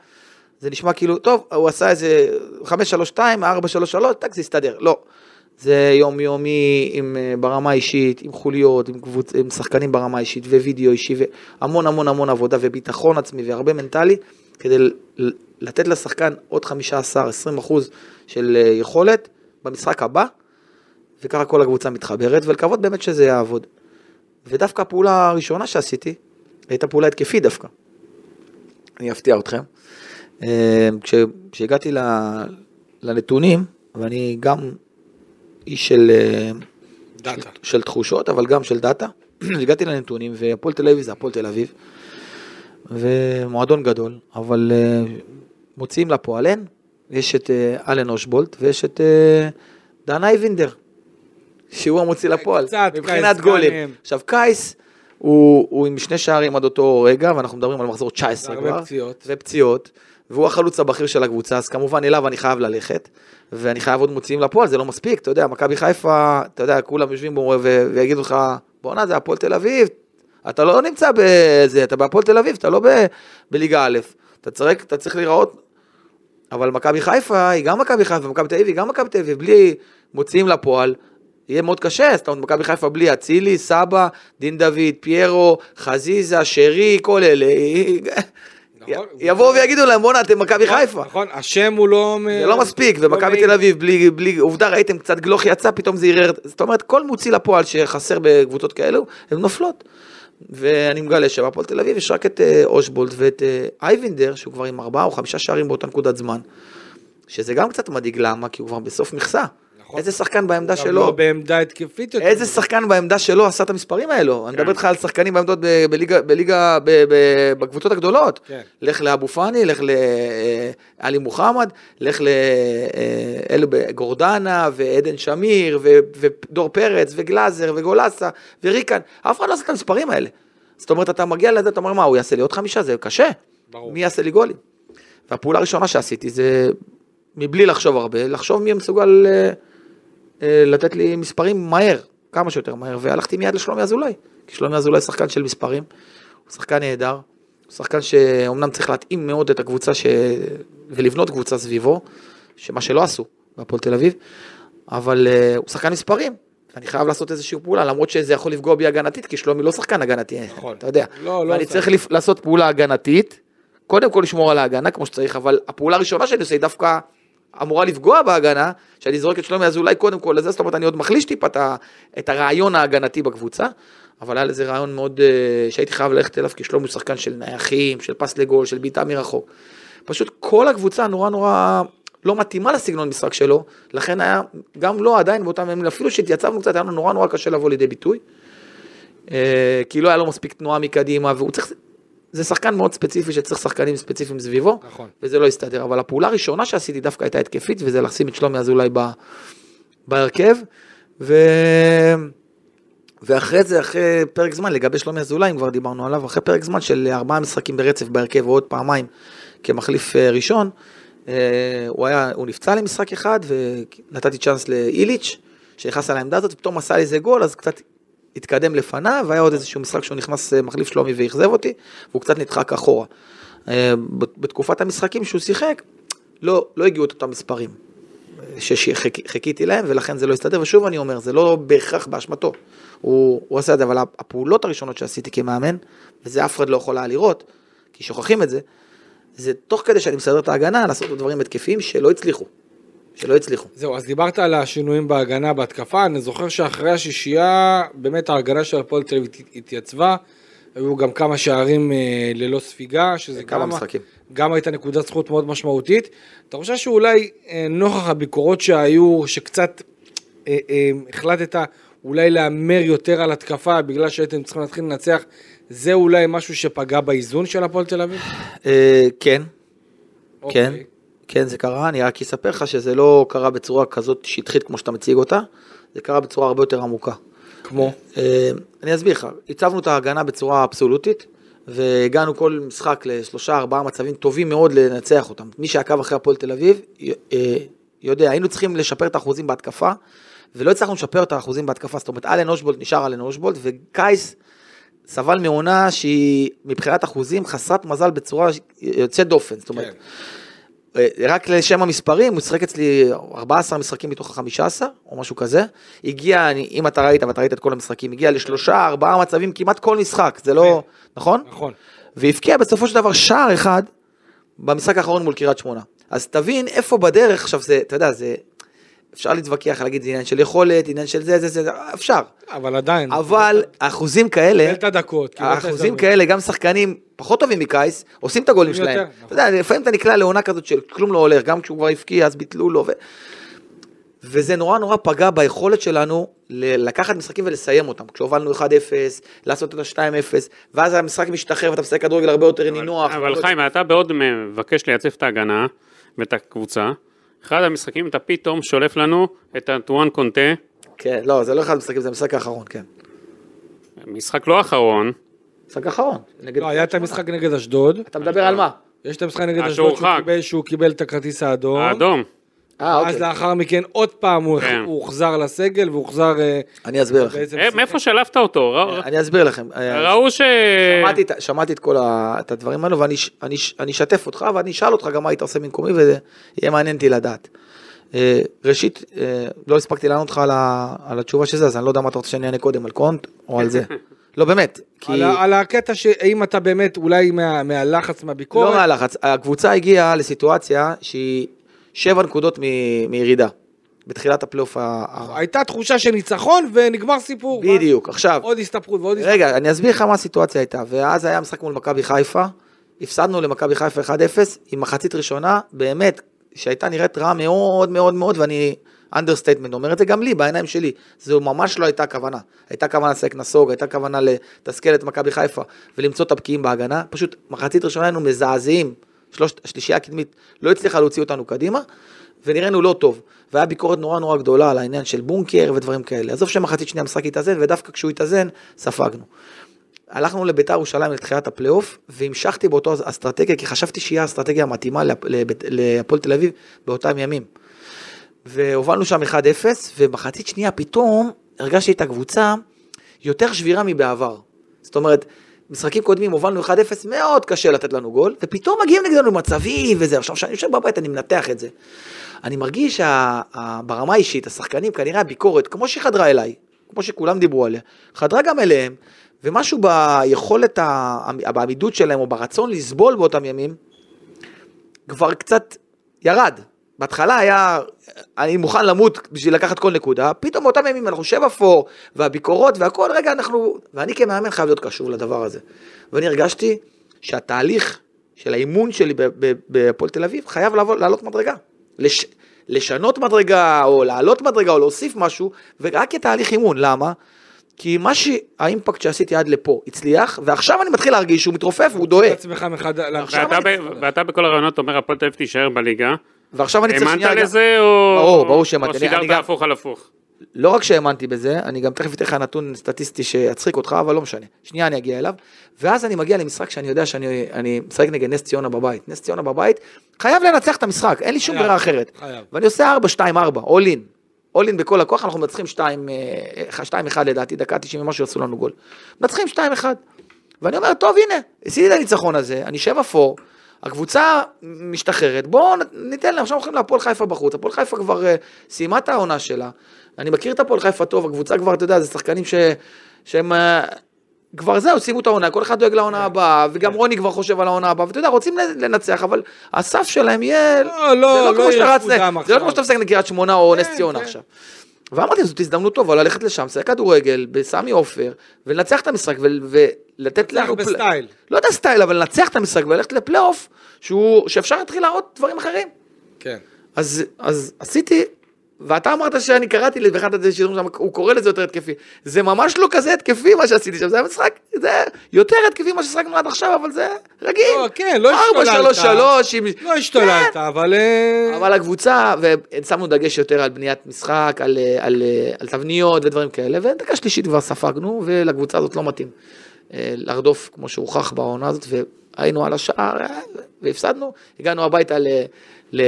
S4: זה נשמע כאילו, טוב, הוא עשה איזה 532, 433, טק, זה יסתדר. לא. זה יומיומי עם, אה, ברמה האישית, עם חוליות, עם, קבוצ... עם שחקנים ברמה האישית, ווידאו אישי, והמון המון המון עבודה, וביטחון עצמי, והרבה מנטלי, כדי לתת לשחקן עוד 15-20 אחוז של אה, יכולת במשחק הבא, וככה כל הקבוצה מתחברת, ולקוות באמת שזה יעבוד. ודווקא הפעולה הראשונה שעשיתי, הייתה פעולה התקפית דווקא. אני אפתיע אתכם. אה, כש- כשהגעתי לנתונים, ואני גם איש של, אה,
S2: דאטה.
S4: של תחושות, אבל גם של דאטה, הגעתי לנתונים, והפועל תל אביב זה הפועל תל אביב, ומועדון גדול, אבל אה, מוציאים לפועל אין, יש את אה, אלן אוז'בולט, ויש את אה, דן איינבינדר, שהוא המוציא לפועל,
S2: קצת,
S4: מבחינת גולים. עכשיו קייס, הוא, הוא עם שני שערים עד אותו רגע, ואנחנו מדברים על מחזור 19
S2: והרבה
S4: כבר.
S2: פציעות.
S4: ופציעות, והוא החלוץ הבכיר של הקבוצה, אז כמובן אליו אני חייב ללכת, ואני חייב עוד מוציאים לפועל, זה לא מספיק, אתה יודע, מכבי חיפה, אתה יודע, כולם יושבים בו ויגידו לך, בואנה, זה הפועל תל אביב, אתה לא נמצא בזה, אתה בהפועל תל אביב, אתה לא ב- בליגה א', אתה צריך, אתה צריך להיראות, אבל מכבי חיפה היא גם מכבי חיפה, ומכבי תל אביב היא גם מכבי תל אביב, בלי מוציאים לפועל, יהיה מאוד קשה, זאת אומרת, מכבי חיפה בלי אצילי, סבא, דין דוד, פיירו, חזיזה, שרי, כל אלה. יבואו ויגידו להם, בואנה, אתם מכבי חיפה.
S2: נכון, השם הוא לא...
S4: זה לא מספיק, ומכבי תל אביב, בלי, עובדה ראיתם קצת גלוך יצא, פתאום זה ערער, זאת אומרת, כל מוציא לפועל שחסר בקבוצות כאלו, הן נופלות. ואני מגלה שבהפועל תל אביב יש רק את אה, אושבולט ואת אה, אייבינדר, שהוא כבר עם ארבעה או חמישה שערים באותה נקודת זמן. שזה גם קצת מדאיג, למה? כי הוא כבר בסוף מכסה.
S2: נכון.
S4: איזה שחקן בעמדה שלו,
S2: לא בעמדה התקפית יותר.
S4: איזה שחקן בעמדה שלו עשה את המספרים האלו? אני
S3: כן.
S4: מדבר איתך על שחקנים בעמדות בליגה, בקבוצות הגדולות.
S2: כן.
S4: לך לאבו פאני, לך לעלי מוחמד, לך לאלו גורדנה ועדן שמיר ו- ודור פרץ וגלאזר וגולסה וריקן. אף אחד לא עשה את המספרים האלה. זאת אומרת, אתה מגיע לזה, אתה אומר, מה, הוא יעשה לי עוד חמישה? זה קשה.
S2: ברור.
S4: מי יעשה לי גולים? והפעולה הראשונה שעשיתי זה, מבלי לחשוב הרבה, לחשוב מי מסוגל אה, אה, לתת לי מספרים מהר, כמה שיותר מהר, והלכתי מיד לשלומי אזולאי. כי שלומי אזולאי שחקן של מספרים, הוא שחקן נהדר, הוא שחקן שאומנם צריך להתאים מאוד את הקבוצה ש... ולבנות קבוצה סביבו, שמה שלא עשו בהפועל תל אביב, אבל אה, הוא שחקן מספרים. אני חייב לעשות איזושהי פעולה, למרות שזה יכול לפגוע בי הגנתית, כי שלומי לא שחקן הגנתי,
S2: נכון.
S4: אתה יודע.
S2: לא, לא
S4: ואני. צריך לפ- לעשות פעולה הגנתית, קודם כל לשמור על ההגנה כמו שצריך, אבל הפעולה הראשונה שאני עושה היא דווקא אמורה לפגוע בהגנה, שאני זורק את שלומי אזולאי קודם כל לזה, זאת אומרת אני עוד מחליש טיפה את את הרעיון ההגנתי בקבוצה, אבל היה לזה רעיון מאוד, אה, שהייתי חייב ללכת אליו, כי שלומי הוא שחקן של נייחים, של פס לגול, של בעיטה מרחוק. פשוט כל הקבוצה נורא נורא לא מתאימה לסגנון משחק שלו, לכן היה, גם לא עדיין באותם ימים, אפילו שהתייצבנו קצת, היה לנו נורא נורא קשה לבוא לידי ביטוי. אה, כי לא היה לו מספיק תנועה מקדימה, והוא צריך, זה שחקן מאוד ספציפי שצריך שחקנים ספציפיים סביבו,
S2: נכון.
S4: וזה לא הסתדר, אבל הפעולה הראשונה שעשיתי דווקא הייתה התקפית, וזה לשים את שלומי אזולאי ב, בהרכב, ו... ואחרי זה, אחרי פרק זמן, לגבי שלומי אזולאי, אם כבר דיברנו עליו, אחרי פרק זמן של ארבעה משחקים ברצף בהרכב ועוד פעמיים כמחליף אה, ראשון, אה, הוא, היה, הוא נפצע למשחק אחד ונתתי צ'אנס לאיליץ', שנכנס על העמדה הזאת, ופתאום עשה לי איזה גול, אז קצת התקדם לפניו, והיה עוד איזשהו משחק שהוא נכנס אה, מחליף שלומי ואכזב אותי, והוא קצת נדחק אחורה. אה, בתקופת המשחקים שהוא שיחק, לא, לא הגיעו את אותם מספרים שחיכיתי להם, ולכן זה לא הסתדר, ושוב אני אומר, זה לא בהכרח באשמתו. הוא, הוא עשה את זה, אבל הפעולות הראשונות שעשיתי כמאמן, וזה אף אחד לא יכול היה לראות, כי שוכחים את זה, זה תוך כדי שאני מסדר את ההגנה, לעשות דברים התקפיים שלא הצליחו. שלא הצליחו.
S2: זהו, אז דיברת על השינויים בהגנה, בהתקפה, אני זוכר שאחרי השישייה, באמת ההגנה של הפועל תל אביב התייצבה, היו גם כמה שערים אה, ללא ספיגה, שזה
S4: כמה גם, משחקים.
S2: גם הייתה נקודת זכות מאוד משמעותית. אתה חושב שאולי אה, נוכח הביקורות שהיו, שקצת אה, אה, החלטת אולי להמר יותר על התקפה בגלל שהייתם צריכים להתחיל לנצח, זה אולי משהו שפגע באיזון של הפועל תל אביב?
S4: אה, כן, אוקיי. כן. כן, זה קרה, אני רק אספר לך שזה לא קרה בצורה כזאת שטחית כמו שאתה מציג אותה, זה קרה בצורה הרבה יותר עמוקה.
S2: כמו?
S4: אה, אני אסביר לך, הצבנו את ההגנה בצורה אבסולוטית, והגענו כל משחק לשלושה ארבעה מצבים טובים מאוד לנצח אותם. מי שעקב אחרי הפועל תל אביב, אה, יודע, היינו צריכים לשפר את האחוזים בהתקפה, ולא הצלחנו לשפר את האחוזים בהתקפה, זאת אומרת, אלן אושבולט נשאר אלן אושבולט, וקייס סבל מעונה שהיא מבחינת אחוזים חסרת מזל בצורה יוצאת דופן, זאת אומרת. כן. אה, רק לשם המספרים, הוא שיחק אצלי 14 משחקים מתוך ה-15, או משהו כזה. הגיע, אם אתה ראית, ואתה ראית את כל המשחקים, הגיע לשלושה, ארבעה מצבים כמעט כל משחק, זה לא, נכון?
S2: נכון.
S4: והבקיע בסופו של דבר שער אחד במשחק האחרון מול קריית שמונה. אז תבין איפה בדרך, עכשיו זה, אתה יודע, זה אפשר להתווכח, להגיד, זה עניין של יכולת, עניין של זה, זה, זה, זה, אפשר.
S2: אבל עדיין.
S4: אבל אחוזים כאלה,
S2: קיבל את הדקות.
S4: אחוזים כאלה, גם שחקנים פחות טובים מקייס, עושים את הגולים שלהם. יותר, נכון. אתה יודע, לפעמים אתה נקלע לעונה כזאת של כלום לא הולך, גם כשהוא כבר הבקיע, אז ביטלו לו. ו... וזה נורא נורא פגע ביכולת שלנו לקחת משחקים ולסיים אותם. כשהובלנו 1-0, לעשות את ה-2-0, ואז המשחק משתחרר ואתה משחק כדורגל הרבה יותר נינוח.
S3: אבל חיים, אתה בעוד מבקש לייצב את ההגנה ואת הקבוצה. אחד המשחקים אתה פתאום שולף לנו את אנטואן קונטה.
S4: כן, לא, זה לא אחד המשחקים, זה המשחק האחרון, כן.
S3: משחק לא אחרון.
S4: משחק אחרון.
S2: לא, היה את המשחק נגד אשדוד.
S4: אתה מדבר על מה?
S2: יש את המשחק נגד אשדוד שהוא קיבל את הכרטיס האדום.
S3: האדום.
S2: אה, אוקיי. אז לאחר מכן עוד פעם הוא כן. הוחזר לסגל והוחזר... אה,
S4: אני אסביר לכם.
S3: אה, מאיפה שלפת אותו?
S4: אני אסביר לכם.
S3: ראו ש...
S4: שמעתי את כל הדברים האלו ואני אשתף אותך ואני אשאל אותך גם מה היית עושה במקומי ויהיה מעניין אותי לדעת. ראשית, לא הספקתי לענות לך על התשובה של זה, אז אני לא יודע מה אתה רוצה שאני אענה קודם, על קונט או על זה. לא באמת.
S2: כי... על, על הקטע שאם אתה באמת אולי מה, מהלחץ, מהביקורת.
S4: לא מהלחץ, הקבוצה הגיעה לסיטואציה שהיא שבע נקודות מ- מירידה. בתחילת הפלייאוף ה...
S2: הייתה תחושה של ניצחון ונגמר סיפור.
S4: בדיוק, מה? עכשיו...
S2: עוד הסתפרות ועוד הסתפרות.
S4: רגע, אני אסביר לך מה הסיטואציה הייתה. ואז היה משחק מול מכבי חיפה, הפסדנו למכבי חיפה 1-0, עם מחצית ראשונה, באמת, שהייתה נראית רע מאוד מאוד מאוד, ואני understatement אומר את זה גם לי, בעיניים שלי. זו ממש לא הייתה כוונה. הייתה כוונה לשחק נסוג, הייתה כוונה לתסכל את מכבי חיפה ולמצוא את הבקיעים בהגנה. פשוט מחצית ראשונה היינו מזעזעים. שלושת, השלישייה הקדמית לא הצליחה להוציא אותנו קדימה, ונראינו לא טוב. והיה ביקורת נורא נורא גדולה על העניין של בונקר ודברים כאלה. עזוב שמחצית שנייה המשחק התאזן, ודווקא כשהוא התאזן, ספגנו. הלכנו לביתר ירושלים לתחילת הפלייאוף, והמשכתי באותו אסטרטגיה, כי חשבתי שהיא האסטרטגיה המתאימה להפועל תל אביב באותם ימים. והובלנו שם 1-0, ובחצית שנייה פתאום הרגשתי את הקבוצה יותר שבירה מבעבר. זאת אומרת, משחקים קודמים הובלנו 1-0, מאוד קשה לתת לנו גול, ופתאום מגיעים נגדנו מצבים וזה. עכשיו, כשאני יושב בבית אני מנתח את זה. אני מרגיש שברמה האישית, השחקנים, כנראה הביקורת, כמו שהיא חדרה אליי, כמו שכולם דיברו עליה, חדרה גם אליהם, ומשהו ביכולת, בעמידות שלהם, או ברצון לסבול באותם ימים, כבר קצת ירד. בהתחלה היה, אני מוכן למות בשביל לקחת כל נקודה, פתאום באותם ימים אנחנו שבע פור, והביקורות והכל, רגע אנחנו, ואני כמאמן חייב להיות קשור לדבר הזה. ואני הרגשתי שהתהליך של האימון שלי בהפועל תל אביב חייב לעבור, לעלות מדרגה. לש, לשנות מדרגה, או לעלות מדרגה, או להוסיף משהו, ורק כתהליך אימון, למה? כי מה שהאימפקט שעשיתי עד לפה הצליח, ועכשיו אני מתחיל להרגיש שהוא מתרופף, והוא דוהה.
S3: ואתה בכל הרעיונות אומר, הפועל תל אביב תישאר בליגה.
S4: ועכשיו אני צריך
S3: שנייה... האמנת לזה או...
S4: ברור, ברור שהאמנתי.
S3: או סידרת הפוך על הפוך?
S4: לא רק שהאמנתי בזה, אני גם תכף אתן לך נתון סטטיסטי שיצחיק אותך, אבל לא משנה. שנייה אני אגיע אליו. ואז אני מגיע למשחק שאני יודע שאני משחק נגד נס ציונה בבית. נס ציונה בבית, חייב לנצח את המשחק, אין לי שום ברירה אחרת. חייב. ואני עושה 4-2-4, all in. אול אין בכל הכוח, אנחנו מנצחים 2-1 לדעתי, דקה 90 ומשהו עשו לנו גול. מנצחים 2-1. ואני אומר, טוב, הנה, עשיתי את הניצחון הזה, אני שבע פור, הקבוצה משתחררת, בואו ניתן להם, עכשיו הולכים להפועל חיפה בחוץ, הפועל חיפה כבר uh, סיימה את העונה שלה, אני מכיר את הפועל חיפה טוב, הקבוצה כבר, אתה יודע, זה שחקנים ש... שהם... אה, כבר זהו, סיימו את העונה, כל אחד דואג לעונה
S2: כן.
S4: הבאה, וגם רוני כבר חושב על העונה הבאה, ואתה יודע, רוצים לנצח, אבל הסף שלהם יהיה...
S2: לא, לא,
S4: לא
S2: לא יהיה
S4: רץ,
S2: קודם
S4: זה לא
S2: עכשיו.
S4: כמו שאתה משחק לקריית שמונה או
S2: כן,
S4: נס ציונה
S2: כן.
S4: עכשיו. ואמרתי, זאת הזדמנות טובה ללכת לשם, לשחק כדורגל, בסמי עופר, ולנצח את המשחק, ו- ולתת לנו... פל-
S2: בסטייל.
S4: לא יודע סטייל, אבל לנצח את המשחק וללכת לפלייאוף, שאפשר להתחיל להראות דברים אחרים.
S2: כן.
S4: אז, אז עשיתי, ואתה אמרת שאני קראתי באחד השידורים שם, הוא קורא לזה יותר התקפי. זה ממש לא כזה התקפי מה שעשיתי שם, זה היה משחק, זה יותר התקפי מה ששחקנו עד עכשיו, אבל זה רגיל.
S2: לא, כן, לא השתוללת.
S4: שלוש, שלוש, עם...
S2: לא השתוללת, אבל... אה,
S4: אבל הקבוצה, ושמנו דגש יותר על בניית משחק, על, על, על תבניות ודברים כאלה, ודקה שלישית כבר ספגנו, ולקבוצה הזאת לא מתאים אה, לרדוף כמו שהוכח בעונה הזאת, והיינו על השער, אה, והפסדנו, הגענו הביתה ל... ל...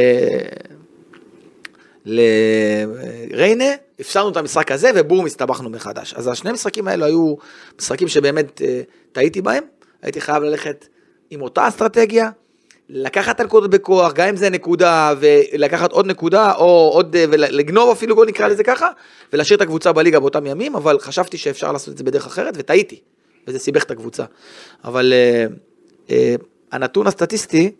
S4: לריינה, הפסדנו את המשחק הזה ובום הסתבכנו מחדש. אז השני המשחקים האלו היו משחקים שבאמת אה, טעיתי בהם, הייתי חייב ללכת עם אותה אסטרטגיה, לקחת הנקודות בכוח, גם אם זה נקודה, ולקחת עוד נקודה, או עוד, אה, ולגנוב אפילו גול נקרא לזה ככה, ולהשאיר את הקבוצה בליגה באותם ימים, אבל חשבתי שאפשר לעשות את זה בדרך אחרת, וטעיתי, וזה סיבך את הקבוצה. אבל אה, אה, הנתון הסטטיסטי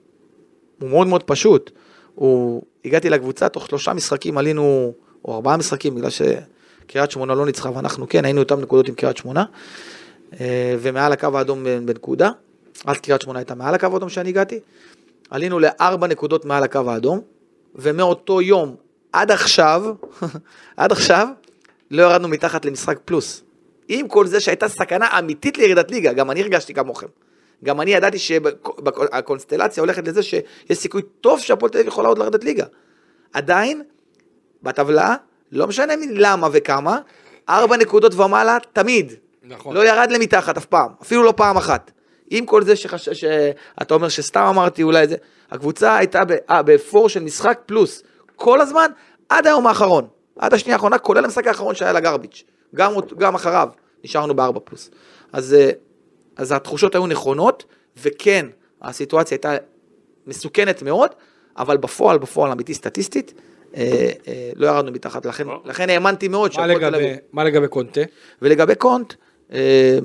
S4: הוא מאוד מאוד פשוט. הוא, הגעתי לקבוצה, תוך שלושה משחקים עלינו, או ארבעה משחקים, בגלל שקריית שמונה לא ניצחה ואנחנו כן, היינו אותם נקודות עם קריית שמונה, אה, ומעל הקו האדום בנקודה, אז קריית שמונה הייתה מעל הקו האדום שאני הגעתי, עלינו לארבע נקודות מעל הקו האדום, ומאותו יום עד עכשיו, עד עכשיו, לא ירדנו מתחת למשחק פלוס. עם כל זה שהייתה סכנה אמיתית לירידת ליגה, גם אני הרגשתי כמוכם. גם אני ידעתי שהקונסטלציה הולכת לזה שיש סיכוי טוב שהפועל תל אביב יכולה עוד לרדת ליגה. עדיין, בטבלה, לא משנה למה וכמה, ארבע נקודות ומעלה תמיד.
S2: נכון.
S4: לא ירד למתחת אף פעם, אפילו לא פעם אחת. עם כל זה שחש... שאתה אומר שסתם אמרתי אולי זה, הקבוצה הייתה ב... אה, בפור של משחק פלוס, כל הזמן, עד היום האחרון, עד השנייה האחרונה, כולל המשחק האחרון שהיה לגרביץ', גם, גם אחריו, נשארנו בארבע פלוס. אז, אה, אז התחושות היו נכונות, וכן, הסיטואציה הייתה מסוכנת מאוד, אבל בפועל, בפועל אמיתי סטטיסטית, אה, אה, לא ירדנו מתחת, לכן,
S3: או.
S4: לכן האמנתי מאוד
S2: מה
S4: שהפועל תל אביב-
S2: לגבי- מה לגבי קונטה?
S4: ולגבי קונט, אה,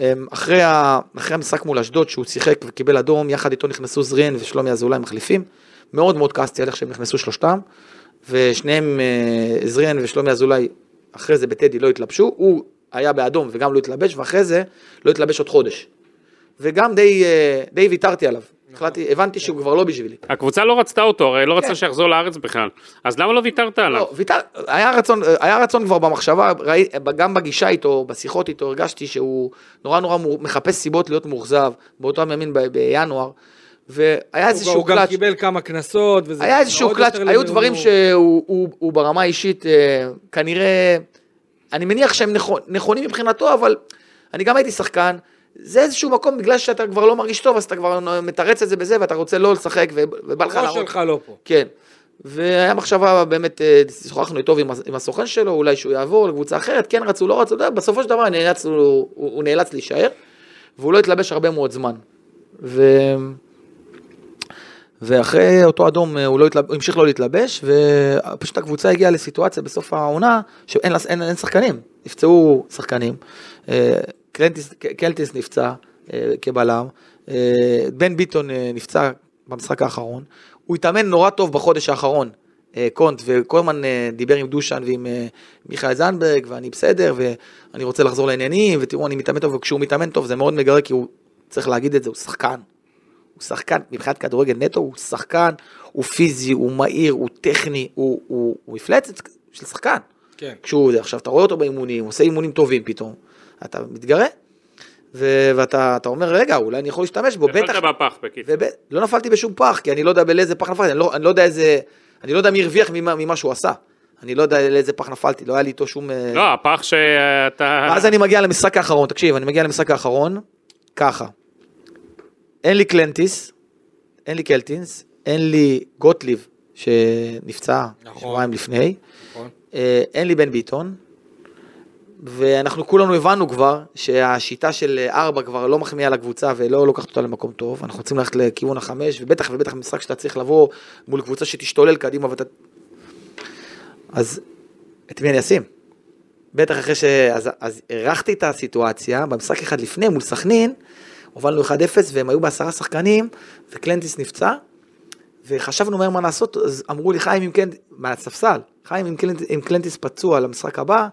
S4: אה, אחרי, ה, אחרי המשחק מול אשדוד שהוא שיחק וקיבל אדום, יחד איתו נכנסו זרין ושלומי אזולאי מחליפים. מאוד מאוד כעסתי על איך שהם נכנסו שלושתם, ושניהם, אה, זרין ושלומי אזולאי, אחרי זה בטדי לא התלבשו, הוא היה באדום וגם לא התלבש, ואחרי זה לא התלבש עוד חודש. וגם די, אה, די ויתרתי עליו. החלטתי, הבנתי שהוא כבר לא בשבילי.
S3: הקבוצה לא רצתה אותו, הרי לא
S4: כן.
S3: רצתה שיחזור לארץ בכלל. אז למה לא ויתרת עליו?
S4: לא, ויתר, היה רצון, היה רצון כבר במחשבה, ראי, גם בגישה איתו, בשיחות איתו, הרגשתי שהוא נורא נורא מור- מחפש סיבות להיות מאוכזב, באותם ימים ב- בינואר, והיה איזשהו
S2: הוא גם
S4: קלאץ',
S2: קיבל כמה קנסות, וזה
S4: היה איזשהו קלאץ', היו. דברים שהוא הוא, הוא ברמה האישית, אה, כנראה, אני מניח שהם נכונים, נכונים מבחינתו, אבל אני גם הייתי שחקן, זה איזשהו מקום, בגלל שאתה כבר לא מרגיש טוב, אז אתה כבר מתרץ את זה בזה, ואתה רוצה לא לשחק, ובא לך
S2: הראש
S4: להראות.
S2: שלך לא פה.
S4: כן. והיה מחשבה באמת, אה, שוחחנו איתו עם הסוכן שלו, אולי שהוא יעבור לקבוצה אחרת, כן רצו, לא רצו, בסופו של דבר נאלץ, הוא, הוא, הוא נאלץ להישאר, והוא לא התלבש הרבה מאוד זמן. ו... ואחרי אותו אדום אה, הוא, לא התלב... הוא המשיך לא להתלבש, ופשוט הקבוצה הגיעה לסיטואציה בסוף העונה, שאין אין, אין שחקנים, נפצעו שחקנים, אה, קלנטיס, קלטיס נפצע אה, כבלם, בן ביטון נפצע במשחק האחרון, הוא התאמן נורא טוב בחודש האחרון, קונט, וכל הזמן דיבר עם דושן ועם מיכאל זנדברג, ואני בסדר, ואני רוצה לחזור לעניינים, ותראו, אני מתאמן טוב, וכשהוא מתאמן טוב זה מאוד מגרה, כי הוא, צריך להגיד את זה, הוא שחקן. הוא שחקן, מבחינת כדורגל נטו, הוא שחקן, הוא פיזי, הוא מהיר, הוא טכני, הוא, הוא, הוא מפלצת של שחקן.
S2: כן.
S4: כשהוא, עכשיו אתה רואה אותו באימונים, הוא עושה אימונים טובים פתאום, אתה מתגרה, ו- ואתה אתה אומר, רגע, אולי אני יכול להשתמש בו, בטח,
S3: נפלת בפח, בקיצור.
S4: וב... לא נפלתי בשום פח, כי אני לא יודע באיזה פח נפלתי, אני לא, אני לא יודע איזה, אני לא יודע מי הרוויח ממה, ממה שהוא עשה. אני לא יודע לאיזה פח נפלתי, לא היה לי איתו שום... אה,
S3: לא, הפח שאתה...
S4: ואז אני מגיע למשחק האחרון, תקשיב, אני מגיע למשחק האחרון, ככה. אין לי קלנטיס, אין לי קלטינס, אין לי גוטליב, שנפצע
S2: נכון.
S4: שבועיים לפני.
S2: נכון.
S4: אה, אין לי בן ביטון, ואנחנו כולנו הבנו כבר שהשיטה של ארבע כבר לא מחמיאה לקבוצה ולא לוקחת אותה למקום טוב, אנחנו רוצים ללכת לכיוון החמש, ובטח ובטח משחק שאתה צריך לבוא מול קבוצה שתשתולל קדימה ואתה... אז את מי אני אשים? בטח אחרי ש... אז, אז הערכתי את הסיטואציה, במשחק אחד לפני מול סכנין, הובלנו 1-0 והם היו בעשרה שחקנים, וקלנטיס נפצע, וחשבנו מהר מה לעשות, אז אמרו לי, חיים, אם כן, מהספסל, חיים, אם קלנטיס, אם קלנטיס פצוע למשחק הבא,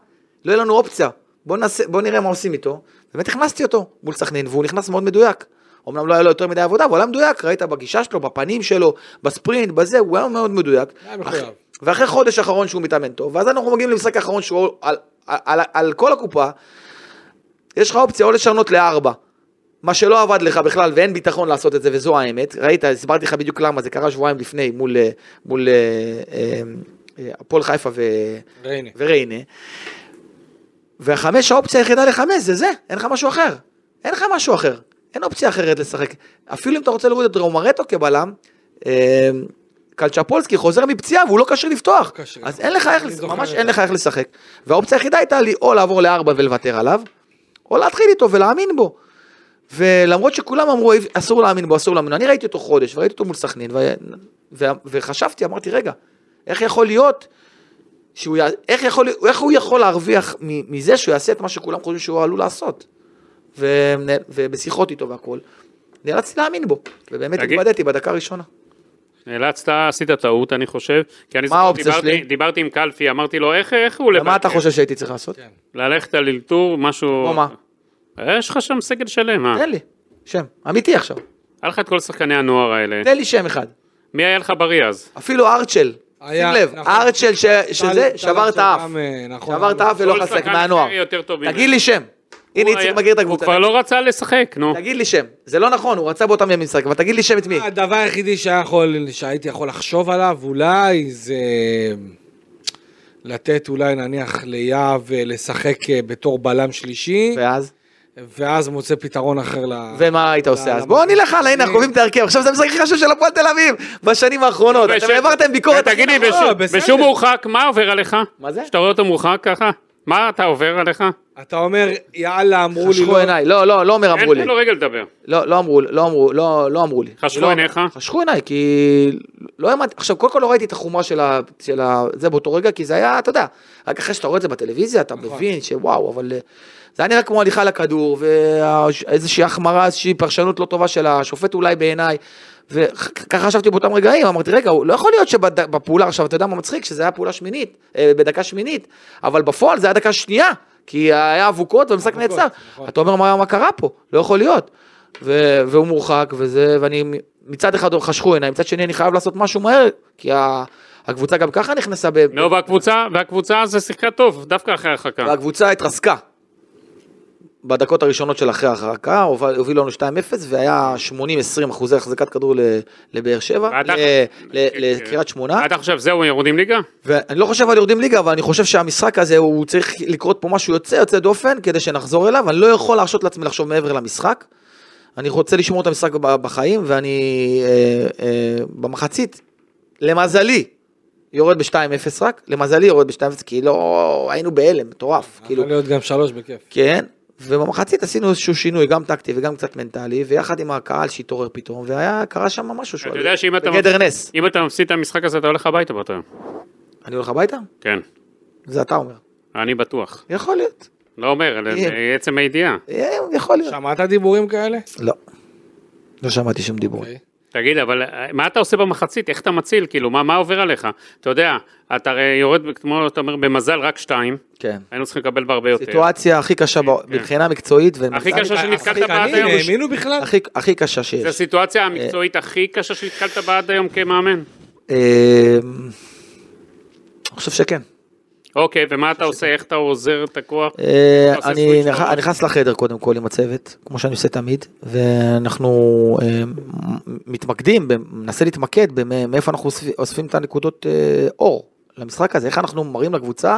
S4: לא יהיה לנו אופציה, בוא, נעשה, בוא נראה מה עושים איתו. באמת הכנסתי אותו מול סכנין, והוא נכנס מאוד מדויק. אמנם לא היה לו יותר מדי עבודה, אבל הוא היה מדויק, ראית בגישה שלו, בפנים שלו, בספרינט, בזה, הוא היה מאוד מדויק. אח- ואחרי חודש אחרון שהוא מתאמן טוב, ואז אנחנו מגיעים למשחק האחרון שהוא על, על, על, על כל הקופה, יש לך אופציה או לשנות לארבע, מה שלא עבד לך בכלל ואין ביטחון לעשות את זה וזו האמת, ראית, הסברתי לך בדיוק למה, זה קרה שבועיים לפני מול, אה, מול אה, אה, אה, הפועל חיפה ו... וריינה, והחמש האופציה היחידה לחמש זה זה, אין לך משהו אחר, אין לך משהו אחר, אין אופציה אחרת לשחק, אפילו אם אתה רוצה להוריד את רומרטו כבלם, אה, קלצ'פולסקי חוזר מפציעה והוא לא כשיר לפתוח,
S2: כשיר.
S4: אז אין לך איך, ממש אין. לך איך לשחק, והאופציה היחידה הייתה לי או לעבור לארבע ולוותר עליו, או להתחיל איתו ולהאמין בו. ולמרות שכולם אמרו אסור להאמין בו, אסור להאמין, בו", אני ראיתי אותו חודש וראיתי אותו מול סכנין ו... ו... וחשבתי, אמרתי רגע, איך יכול להיות שהוא, י... איך, יכול... איך הוא יכול להרוויח. מזה שהוא יעשה את מה שכולם חושבים שהוא עלול לעשות. ו... ובשיחות איתו והכל, נאלצתי להאמין בו, ובאמת התבדיתי בדקה הראשונה.
S3: נאלצת, עשית טעות, אני חושב. כי אני
S4: מה
S3: זוכר, דיברתי-
S4: שלי?
S3: דיברתי עם קלפי, אמרתי לו, איך איך הוא לבד?
S4: ומה אתה חושב שהייתי צריך לעשות?
S2: כן.
S3: ללכת על אלתור, משהו...
S4: כמו מה?
S3: יש לך שם סגל שלם, אה?
S4: תן לי, שם, אמיתי עכשיו,
S3: היה לך את כל שחקני הנוער האלה.
S4: תן לי שם אחד.
S3: מי היה לך בריא אז?
S4: אפילו ארצ'ל,
S2: היה-
S4: שים לב,
S2: נכון.
S4: ארצ'ל ש- שזה,
S2: טל-
S4: שבר את האף.
S2: אה, נכון,
S4: שבר את האף ולא חסק מהנוער. תגיד לי שם. הנה
S3: הוא
S4: איציק מכיר את
S3: הוא
S4: הקבוצה.
S3: כבר לא רצה לשחק, נו.
S4: תגיד לי שם. זה לא נכון, הוא רצה באותם ימים משחק, אבל תגיד לי שם את מי.
S2: הדבר היחידי שהייתי יכול לחשוב עליו אולי זה לתת אולי נניח ליהב אה, לשחק אה, בתור בלם שלישי,
S4: ואז?
S2: ואז מוצא פתרון אחר ל...
S4: ומה היית עושה אז? בוא נלך הלאה, הנה, אנחנו קובעים את ההרכב. עכשיו זה המשחק הכי חשוב של הפועל תל אביב בשנים האחרונות. אתם העברתם ביקורת הכי
S3: תגיד לי,
S4: נכון.
S3: בשום- מורחק, מה עובר עליך?
S4: מה זה?
S3: שאתה רואה אותו מורחק ככה? מה אתה עובר עליך?
S2: אתה אומר, יאללה, אמרו לי
S4: חשכו
S2: לא...
S4: עיניי. לא, לא, לא אומר אמרו
S3: אין
S4: לי.
S3: לו רגע לדבר.
S4: לא, לא אמרו, לא אמרו, לא, לא אמרו לי.
S3: חשכו
S4: לא-
S3: עיניך?
S4: חשכו עיניי, כי לא האמנתי, עכשיו קודם כל לא ראיתי את החומרה של, ה, של ה, זה באותו רגע, כי זה היה, אתה יודע, רק אחרי שאתה רואה את זה בטלוויזיה, אתה מבין שוואו, אבל זה היה נראה כמו הליכה לכדור, ואיזושהי החמרה, איזושהי פרשנות לא טובה של השופט אולי בעיניי, וככה חשבתי באותם רגעים, אמרתי, רגע, לא יכול להיות שבפעולה, עכשיו, אתה יודע מה מצחיק? שזה היה פעולה שמינית, אה, בדקה שמינית, אבל בפועל זה היה דקה שנייה, כי היה אבוקות והמשחק נעצר.
S2: נכון.
S4: אתה אומר, מה, מה קרה פה? לא יכול להיות. ו- והוא מורחק, וזה, ואני מצד אחד חשכו עיניי, מצד שני אני חייב לעשות משהו מהר, כי ה- הקבוצה גם ככה נכנסה, ב-
S3: נו, והקבוצה, והקבוצה זה שיחקה טוב, דווקא אחרי הרחקה.
S4: והקבוצה התרסקה. בדקות הראשונות של אחרי ההרחקה, הוביל- הובילו לנו 2-0, והיה 80-20 אחוזי החזקת כדור לבאר שבע, ל-
S3: כן,
S4: לקריית שמונה.
S3: אתה חושב, זהו, יורדים ליגה?
S4: ואני לא חושב על יורדים ליגה, אבל אני חושב שהמשחק הזה, הוא צריך לקרות פה משהו יוצא, יוצא דופן, כדי שנחזור אליו. אני לא יכול להרשות לעצמי לחשוב מעבר למשחק. אני רוצה לשמור את המשחק בחיים, ואני אה, אה, במחצית, למזלי, יורד ב-2-0 רק, למזלי יורד ב-2-0, כי לא, היינו בהלם, מטורף. כאילו,
S2: יכול להיות גם שלוש בכיף.
S4: כן, ובמחצית עשינו איזשהו שינוי, גם טקטי וגם קצת מנטלי, ויחד עם הקהל שהתעורר פתאום, והיה, קרה שם משהו שהוא
S3: אתה יודע שאם אתה...
S4: בגדר נס.
S3: אם אתה מפסיד את המשחק הזה, אתה הולך הביתה באותו יום.
S4: אני הולך הביתה?
S3: כן,
S4: זה אתה אומר.
S3: אני בטוח.
S4: יכול להיות.
S3: לא אומר, עצם הידיעה.
S4: אה, יכול להיות.
S2: שמעת דיבורים כאלה?
S4: לא. לא שמעתי שום דיבור.
S3: תגיד, אבל אה, מה אתה עושה במחצית? איך אתה מציל? כאילו, מה, מה עובר עליך? אתה יודע, אתה הרי יורד, כמו אתה אומר, במזל רק שתיים,
S4: כן.
S3: היינו צריכים לקבל בהרבה יותר.
S4: סיטואציה הכי קשה ב- מבחינה מקצועית.
S3: כן. הכי קשה שנתקלת בה עד היום.
S2: האמינו בכלל?
S4: הכי- הכי קשה
S3: זו
S4: שיש.
S3: הסיטואציה המקצועית הכי קשה שנתקלת בה עד היום כמאמן.
S4: אה, אני חושב שכן.
S3: אוקיי, ומה אתה עושה? איך אתה עוזר את הכוח?
S4: אה, אני נכנס לחדר קודם כל עם הצוות, כמו שאני עושה תמיד, ואנחנו אה, מתמקדים, מנסה להתמקד במאיפה אנחנו אוספים- אוספים את הנקודות אה, אור למשחק הזה, איך אנחנו מראים לקבוצה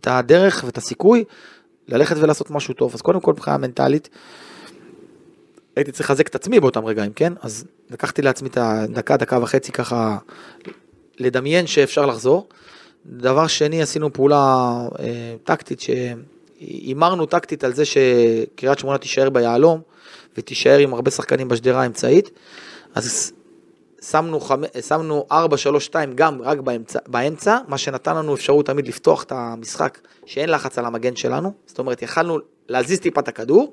S4: את הדרך ואת הסיכוי ללכת ולעשות משהו טוב. אז קודם כל מבחינה מנטלית, הייתי צריך לחזק את עצמי באותם רגעים, כן? אז לקחתי לעצמי את הדקה, דקה וחצי ככה לדמיין שאפשר לחזור. דבר שני, עשינו פעולה אה, טקטית, שהימרנו טקטית על זה שקריית שמונה תישאר ביהלום, ותישאר עם הרבה שחקנים בשדרה האמצעית. אז שמנו, חמ... שמנו 4-3-2 גם רק באמצע, באמצע, מה שנתן לנו אפשרות תמיד לפתוח את המשחק שאין לחץ על המגן שלנו, זאת אומרת יכלנו להזיז טיפה את הכדור,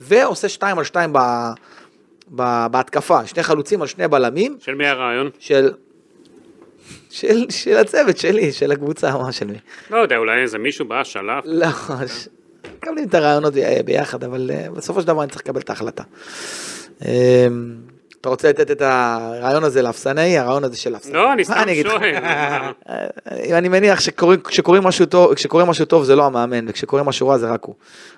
S4: ועושה 2 על 2 ב... ב... בהתקפה, שני חלוצים על שני בלמים,
S3: של מי הרעיון?
S4: של... של, של הצוות שלי, של הקבוצה, מה של מי.
S3: לא יודע, אולי איזה מישהו בא, שלף.
S4: לא, ש- מקבלים את הרעיונות ביחד, אבל אה, בסופו של דבר אני צריך לקבל את ההחלטה. אה, אתה רוצה לתת את הרעיון הזה לאפסנאי, הרעיון הזה של האפסנאי.
S3: לא, אני סתם? שואל.
S4: אה, אני מניח כשקוראים משהו משהו טוב זה לא המאמן, וכשקוראים משהו רע זה רק הוא.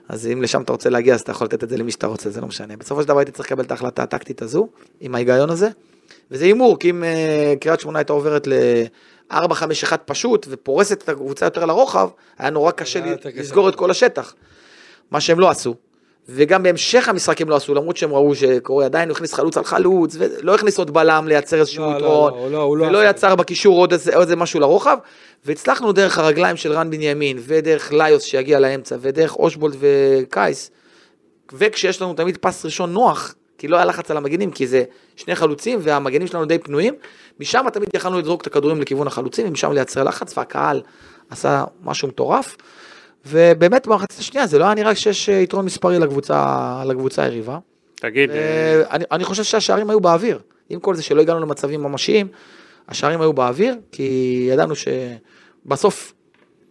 S4: אז אם לשם אתה רוצה להגיע, אז אתה יכול לתת את זה למי שאתה רוצה, זה לא משנה. בסופו של דבר הייתי צריך לקבל את ההחלטה הטקטית הזו, עם ההיגיון הזה, וזה הימור, כי אם אה, קריית שמונה הייתה עוברת ל-4-5-1 פשוט, ופורסת את הקבוצה יותר לרוחב, היה נורא קשה לי-. לסגור את כל השטח. מה שהם לא עשו. וגם בהמשך המשחק הם לא עשו, למרות שהם ראו שקורי עדיין הוא הכניס חלוץ על חלוץ, ולא הכניס עוד בלם לייצר איזשהו
S2: לא, לא,
S4: יתרון,
S2: לא, לא- לא
S4: ולא
S2: עשה.
S4: יצר בקישור עוד איזה, עוד איזה משהו לרוחב, והצלחנו דרך הרגליים של רן בנימין, ודרך ליוס שיגיע לאמצע, ודרך אושבולד וקייס, וכשיש לנו תמיד פס ראשון נוח, כי לא היה לחץ על המגנים, כי זה שני חלוצים והמגנים שלנו די פנויים, משם תמיד יכלנו לזרוק את הכדורים לכיוון החלוצים, ומשם לייצר לחץ, והקהל עשה משהו מטורף. ובאמת במחצית השנייה זה לא היה נראה שיש אה, יתרון מספרי לקבוצה, לקבוצה היריבה.
S3: תגיד, אה,
S4: ואני אני חושב שהשערים היו באוויר. עם כל זה שלא הגענו למצבים ממשיים, השערים היו באוויר, כי ידענו שבסוף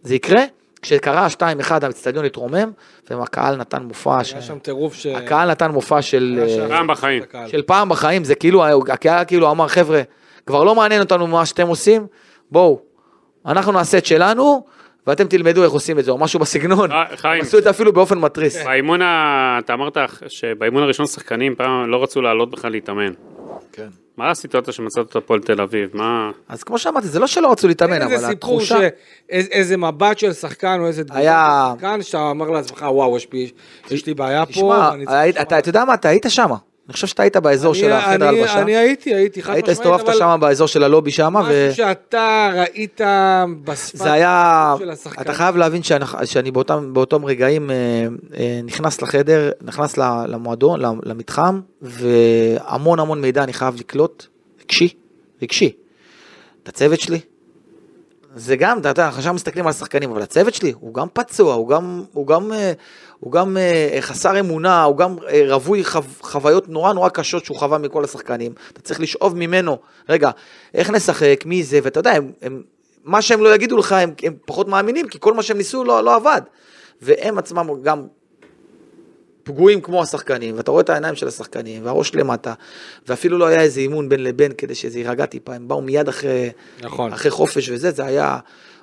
S4: זה יקרה. כשקרה ה-2-1 האצטדיון התרומם, והקהל נתן מופע, ש...
S2: היה שם טירוף ש...
S4: הקהל נתן מופע של,
S2: היה
S3: פעם בחיים.
S4: של פעם בחיים, זה כאילו, הקהל כאילו אמר, חבר'ה, כבר לא מעניין אותנו מה שאתם עושים, בואו, אנחנו נעשה את שלנו, ואתם תלמדו איך עושים את זה, או משהו בסגנון.
S3: אה, חיים.
S4: עשו את זה אפילו באופן מתריס.
S3: באימון, ה- אתה אמרת שבאימון הראשון שחקנים פעם לא רצו לעלות בכלל להתאמן.
S4: כן.
S3: מה הסיטואציה שמצאת את הפועל תל אביב? מה...
S4: אז כמו שאמרתי, זה לא שלא רצו להתאמן, אבל
S2: איזה סיפור,
S4: התחושה...
S2: שאיזה מבט של שחקן או איזה תגובה
S4: היה-
S2: של שחקן, שאתה אומר לעצמך, וואו, יש לי- בעיה פה.
S4: תשמע, אתה יודע מה, אתה היית שם. אני חושב שאתה היית באזור של
S2: אני-
S4: החדר
S2: אני-
S4: הלבשה.
S2: אני הייתי, הייתי, חד
S4: היית
S2: משמעית,
S4: הסתובבת
S2: אבל
S4: שם באזור של הלובי שם, ו...
S2: משהו שאתה ראית בשפת
S4: זה היה,
S2: של השחקן.
S4: אתה חייב להבין שאני, שאני באותם, באותם רגעים אה, אה, נכנס לחדר, נכנס למועדון, למ- למתחם, והמון המון מידע אני חייב לקלוט, רגשי, רגשי. את הצוות שלי, זה גם, אתה יודע, עכשיו מסתכלים על השחקנים, אבל הצוות שלי הוא גם פצוע, הוא גם, הוא גם, אה, הוא גם אה, חסר אמונה, הוא גם אה, רווי חו, חוויות נורא נורא קשות שהוא חווה מכל השחקנים. אתה צריך לשאוב ממנו, רגע, איך נשחק, מי זה, ואתה יודע, הם, הם, מה שהם לא יגידו לך, הם, הם פחות מאמינים, כי כל מה שהם ניסו לא, לא עבד. והם עצמם גם פגועים כמו השחקנים, ואתה רואה את העיניים של השחקנים, והראש למטה, ואפילו לא היה איזה אימון בין לבין כדי שזה יירגע טיפה, הם באו מיד אחרי,
S2: נכון.
S4: אחרי חופש וזה, זה היה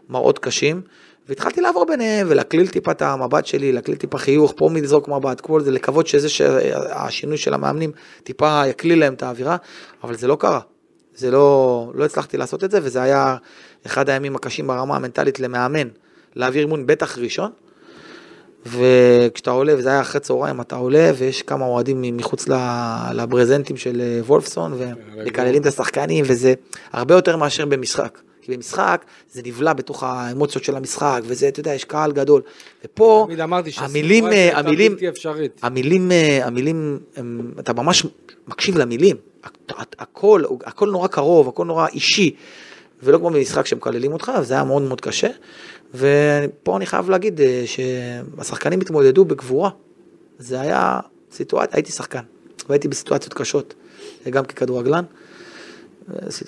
S4: מראות קשים. והתחלתי לעבור ביניהם ולהקליל טיפה את המבט שלי, להקליל טיפה חיוך, פה מלזרוק מבט, כל זה, לקוות שזה שהשינוי של המאמנים טיפה יקליל להם את האווירה, אבל זה לא קרה. זה לא, לא הצלחתי לעשות את זה, וזה היה אחד הימים הקשים ברמה המנטלית למאמן, להעביר אימון בטח ראשון. וכשאתה עולה, וזה היה אחרי צהריים, אתה עולה, ויש כמה אוהדים מחוץ לברזנטים של אה, וולפסון, ומקללים את השחקנים, וזה הרבה יותר מאשר במשחק. כי במשחק זה נבלע בתוך האמוציות של המשחק, וזה, אתה יודע, יש קהל גדול. ופה, המילים,
S2: הייתה
S4: המילים. המילים, אה, המילים, אתה ממש מקשיב למילים. הכ- הכל, הכל נורא קרוב, הכל נורא אישי. ולא כמו במשחק שמקללים אותך, וזה היה מאוד מאוד קשה. ופה אני חייב להגיד אה, שהשחקנים התמודדו בגבורה. זה היה סיטואציה, הייתי שחקן, והייתי בסיטואציות קשות, גם ככדורגלן.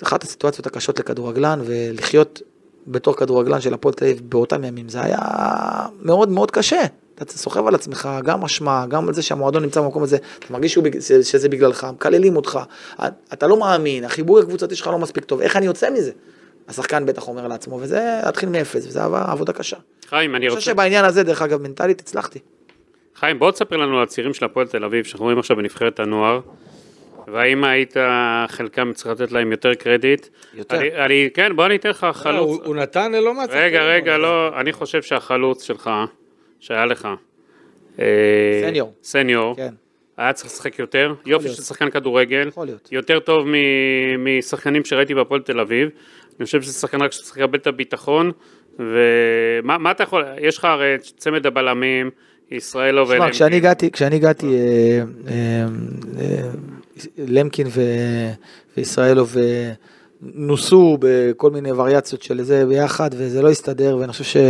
S4: אחת הסיטואציות הקשות לכדורגלן, ולחיות בתור כדורגלן של הפועל תל אביב באותם ימים, זה היה מאוד מאוד קשה. אתה סוחב על עצמך גם אשמה, גם על זה שהמועדון נמצא במקום הזה, אתה מרגיש שהוא, שזה בגללך, מקללים אותך, אתה לא מאמין, החיבור הקבוצתי שלך לא מספיק טוב, איך אני יוצא מזה? השחקן בטח אומר לעצמו, וזה להתחיל מאפס, וזה עבודה- עבודה קשה.
S3: חיים, אני
S4: אני חושב
S3: רוצה...
S4: שבעניין הזה, דרך אגב, מנטלית הצלחתי.
S3: חיים, בוא תספר לנו על הצעירים של הפועל תל אביב, שאנחנו רואים עכשיו בנבחרת הנוער, והאם היית, חלקם צריך לתת להם יותר קרדיט?
S4: יותר.
S3: אני, אני, כן, בוא אני אתן לך
S2: לא,
S3: חלוץ.
S2: הוא הוא נתן ללא מעט.
S3: רגע, רגע,
S2: אבל-
S3: לא, אני חושב שהחלוץ שלך, שהיה לך, אה,
S4: סניור.
S3: סניור,
S4: כן,
S3: היה צריך לשחק יותר, יופי
S4: להיות.
S3: של שחקן כדורגל. יותר טוב מ- משחקנים שראיתי בהפועל תל אביב. אני חושב שזה שחקן רק שצריך לקבל את הביטחון, ומה מה אתה יכול, יש לך הרי צמד הבלמים, ישראלוב
S4: תשמע,
S3: ולמקין.
S4: כשאני הגעתי, כשאני הגעתי, אה, אה, אה, למקין ו- וישראלוב נוסו בכל מיני וריאציות של זה ביחד, וזה לא הסתדר, ואני חושב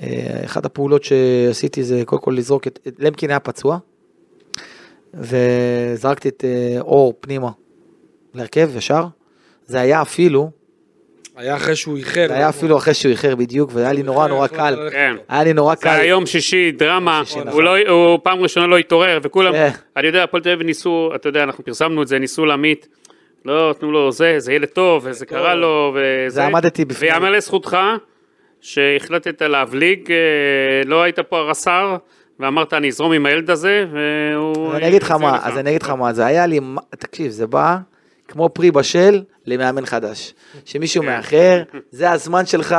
S4: שאחת הפעולות שעשיתי זה קודם כל לזרוק את, למקין היה פצוע, וזרקתי את אור פנימה להרכב ישר. זה היה אפילו,
S2: היה אחרי שהוא איחר.
S4: זה היה אפילו אחרי שהוא איחר בדיוק, והיה לי נורא נורא קל.
S3: כן.
S4: היה לי נורא
S3: זה
S4: קל.
S3: היה יום שישי, דרמה,
S4: נכון.
S3: הוא לא- הוא פעם ראשונה לא התעורר, וכולם,
S4: כן.
S3: אני יודע, הפועל תל אביב ניסו, אתה יודע, אנחנו פרסמנו את זה, ניסו להמית, לא, תנו לו זה, זה ילד טוב, וזה קרה לו, וזה.
S4: עמדתי בפני-
S3: ויאמר לזכותך, שהחלטת להבליג, אה, לא היית פה הרס"ר, ואמרת, אני אזרום עם הילד הזה, והוא...
S4: אז אני אגיד לך מה. אז אני אגיד לך מה, זה היה לי, תקשיב, זה בא כמו פרי בשל למאמן חדש. שמישהו מאחר, זה הזמן שלך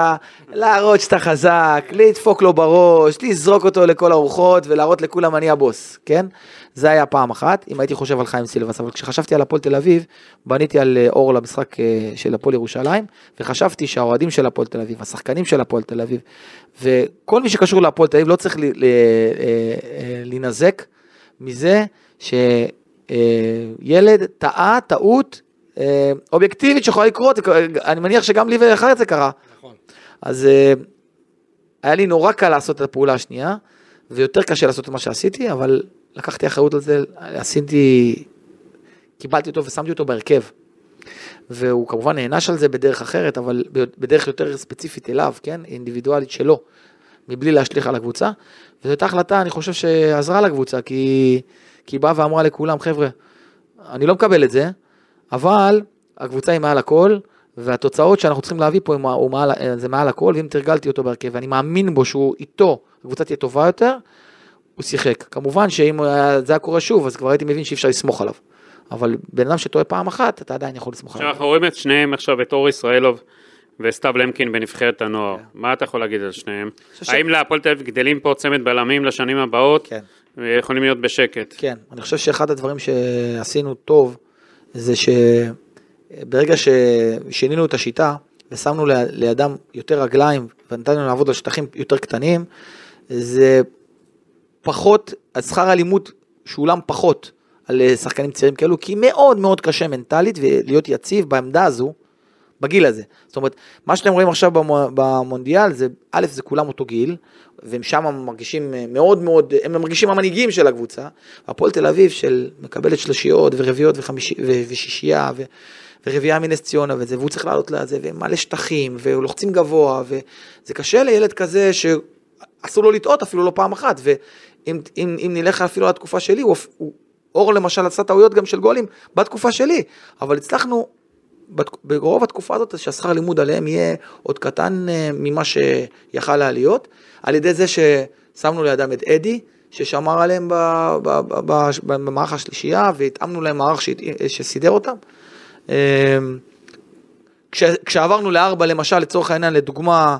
S4: להראות שאתה חזק, לדפוק לו בראש, לזרוק אותו לכל הרוחות ולהראות לכולם אני הבוס, כן? זה היה פעם אחת, אם הייתי חושב על חיים סילבס, אבל כשחשבתי על הפועל תל אביב, בניתי על אה, אור למשחק אה, של הפועל ירושלים, וחשבתי שהאוהדים של הפועל תל אביב, השחקנים של הפועל תל אביב, וכל מי שקשור להפועל תל אביב לא צריך אה, להינזק מזה שילד טעה טעות אה, אובייקטיבית שיכולה לקרות, אני מניח שגם לי ולאחר זה קרה.
S2: נכון.
S4: אז אה, היה לי נורא קל לעשות את הפעולה השנייה, ויותר קשה לעשות את מה שעשיתי, אבל לקחתי אחריות על זה, עשיתי, קיבלתי אותו ושמתי אותו בהרכב. והוא כמובן נענש על זה בדרך אחרת, אבל בדרך יותר ספציפית אליו, כן? אינדיבידואלית שלו, מבלי להשליך על הקבוצה. וזו הייתה החלטה, אני חושב שעזרה לקבוצה, כי, כי היא באה ואמרה לכולם, חבר'ה, אני לא מקבל את זה, אבל הקבוצה היא מעל הכל, והתוצאות שאנחנו צריכים להביא פה הוא מעל, זה מעל הכל, ואם תרגלתי אותו בהרכב, ואני מאמין בו שהוא איתו, הקבוצה תהיה טובה יותר, הוא שיחק. כמובן שאם היה- זה היה קורה שוב, אז כבר הייתי מבין שאי אפשר לסמוך עליו. אבל בן אדם שטועה פעם אחת, אתה עדיין יכול לסמוך עליו.
S3: אנחנו רואים את שניהם עכשיו, את אור ישראלוב וסתיו למקין בנבחרת הנוער. מה אתה יכול להגיד על שניהם? האם להפועל תל אביב גדלים פה צמד בלמים לשנים הבאות?
S4: כן.
S3: ויכולים להיות בשקט.
S4: כן, אני חושב שאחד הדברים שעשינו טוב, זה שברגע ששינינו את השיטה, ושמנו לידם יותר רגליים, ונתנו לעבוד על שטחים יותר קטנים, זה פחות, שכר הלימוד שולם פחות על שחקנים צעירים כאלו, כי מאוד מאוד קשה מנטלית ולהיות יציב בעמדה הזו, בגיל הזה. זאת אומרת, מה שאתם רואים עכשיו במו- במונדיאל, זה, א', זה כולם אותו גיל, והם שם מרגישים אה, מאוד מאוד, הם מרגישים המנהיגים של הקבוצה. הפועל תל אביב של מקבלת שלושיות ורביעיות ושישייה, ו, ורביעייה מנס ציונה וזה, והוא צריך לעלות לזה, ומלא שטחים, ולוחצים גבוה, וזה קשה לילד כזה שאסור לו לטעות אפילו לא פעם אחת, ואם אם, אם נלך אפילו על התקופה שלי, הוא, הוא, אור למשל עשה טעויות גם של גולים בתקופה שלי, אבל הצלחנו ברוב התקופה הזאת שהשכר לימוד עליהם יהיה עוד קטן אה, ממה שיכל היה להיות, על ידי זה ששמנו לידם את אדי, ששמר עליהם במערך השלישייה, והתאמנו להם מערך שסידר אותם. אה, כש, כשעברנו לארבע למשל, לצורך העניין, לדוגמה,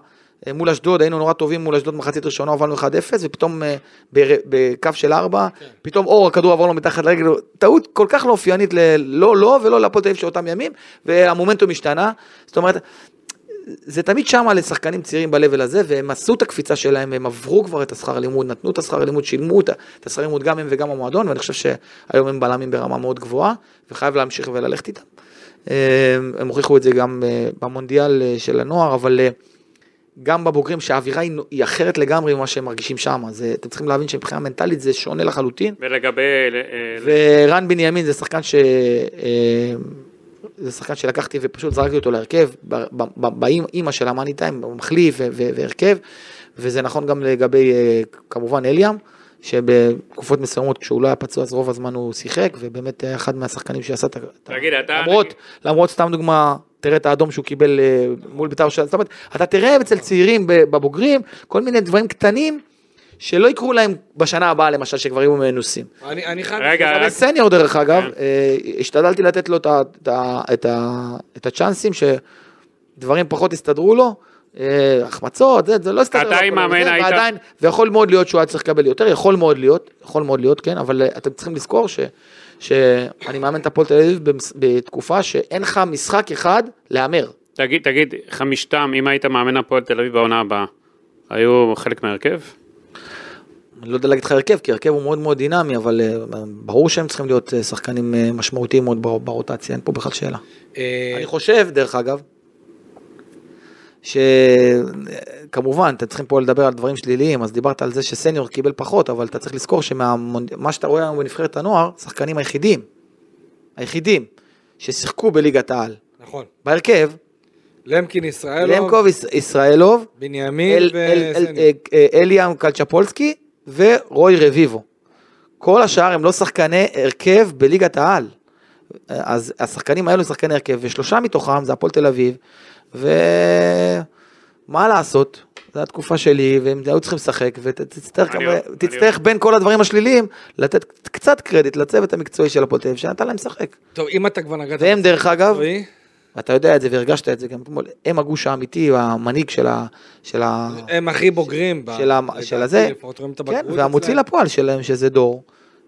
S4: מול אשדוד, היינו נורא טובים מול אשדוד מחצית ראשונה, הובלנו 1-0, ופתאום אה, בקו של ארבע, פתאום אור, הכדור עבר לו מתחת לרגל, טעות כל כך לא אופיינית, ל- לא לו ולא להפועל תל אביב של אותם ימים, והמומנטום השתנה. זאת אומרת, זה תמיד שמה לשחקנים צעירים ב-level הזה, והם עשו את הקפיצה שלהם, הם עברו כבר את השכר לימוד, נתנו את השכר לימוד, שילמו את השכר לימוד גם הם וגם המועדון, ואני חושב שהיום הם בלמים ברמה מאוד גבוהה, וחייב להמשיך וללכת איתם. אה, הם הוכיחו את זה גם אה, במונדיאל אה, של הנוער, אבל אה, גם בבוגרים שהאווירה היא אחרת לגמרי ממה שהם מרגישים שם, אז אה, אתם צריכים להבין שמבחינה מנטלית זה שונה לחלוטין.
S3: ולגבי... אה,
S4: ורן בנימין זה שחקן ש... אה, זה שחקן שלקחתי ופשוט זרקתי אותו להרכב, באימא של המאני טיים, מחליף והרכב, וזה נכון גם לגבי אה, כמובן אליאם, שבתקופות מסוימות כשהוא לא היה פצוע אז רוב הזמן הוא שיחק, ובאמת היה אחד מהשחקנים שעשה את ה...
S3: תגיד, אתה-
S4: למרות, למרות סתם דוגמה, תראה את האדום שהוא קיבל אה, מול בית"ר ירושלים, זאת אומרת, אתה תראה אצל צעירים בבוגרים, כל מיני דברים קטנים. שלא יקרו להם בשנה הבאה למשל, שכבר יהיו מנוסים.
S2: אני אני חייב...
S3: רגע, רק-
S4: סניור דרך אגב,
S3: כן.
S4: אה, השתדלתי לתת לו את את את את הצ'אנסים שדברים פחות הסתדרו לו, אה, החמצות, זה זה לא הסתדר.
S3: אתה עם מאמן היית-
S4: ועדיין, ויכול מאוד להיות שהוא היה צריך לקבל יותר, יכול מאוד להיות, יכול מאוד להיות, כן, אבל אתם צריכים לזכור ש- שאני מאמן את הפועל תל אביב בתקופה שאין לך משחק אחד להמר.
S3: תגיד, תגיד, חמישתם, אם היית מאמן הפועל תל אביב בעונה הבאה, היו חלק מהרכב?
S4: אני לא יודע להגיד לך הרכב, כי הרכב הוא מאוד מאוד דינמי, אבל אה, ברור שהם צריכים להיות אה, שחקנים אה, משמעותיים מאוד בר- ברוטציה, אין פה בכלל שאלה. אני חושב, דרך אגב, שכמובן, אתם צריכים פה לדבר על דברים שליליים, אז דיברת על זה שסניור קיבל פחות, אבל אתה צריך לזכור שמה שאתה רואה היום בנבחרת הנוער, שחקנים היחידים, היחידים, ששיחקו בליגת העל,
S2: נכון.
S4: בהרכב,
S2: למקין ישראלוב,
S4: למקוב יש- ישראלוב,
S2: בנימין
S4: אל- אל- אל-
S2: וסניור.
S4: אה, אליאם קלצ'פולסקי ורוי רביבו. כל השאר הם לא שחקני הרכב בליגת העל. אז השחקנים האלו הם שחקני הרכב, ושלושה מתוכם זה הפועל תל אביב, ומה לעשות, זו התקופה שלי, והם היו צריכים לשחק, ותצטרך בין כל הדברים השליליים, לתת קצת קרדיט לצוות המקצועי של הפועל תל אביב, שנתן להם לשחק.
S2: טוב, אם אתה כבר נגעת...
S4: והם דרך אגב, אתה יודע את זה והרגשת את זה גם אתמול, הם הגוש האמיתי, המנהיג של ה... של ה...
S2: הם הכי בוגרים.
S4: של ה-
S2: לדעתי,
S4: של הזה. כן, והמוציא. לפועל שלהם שזה דור,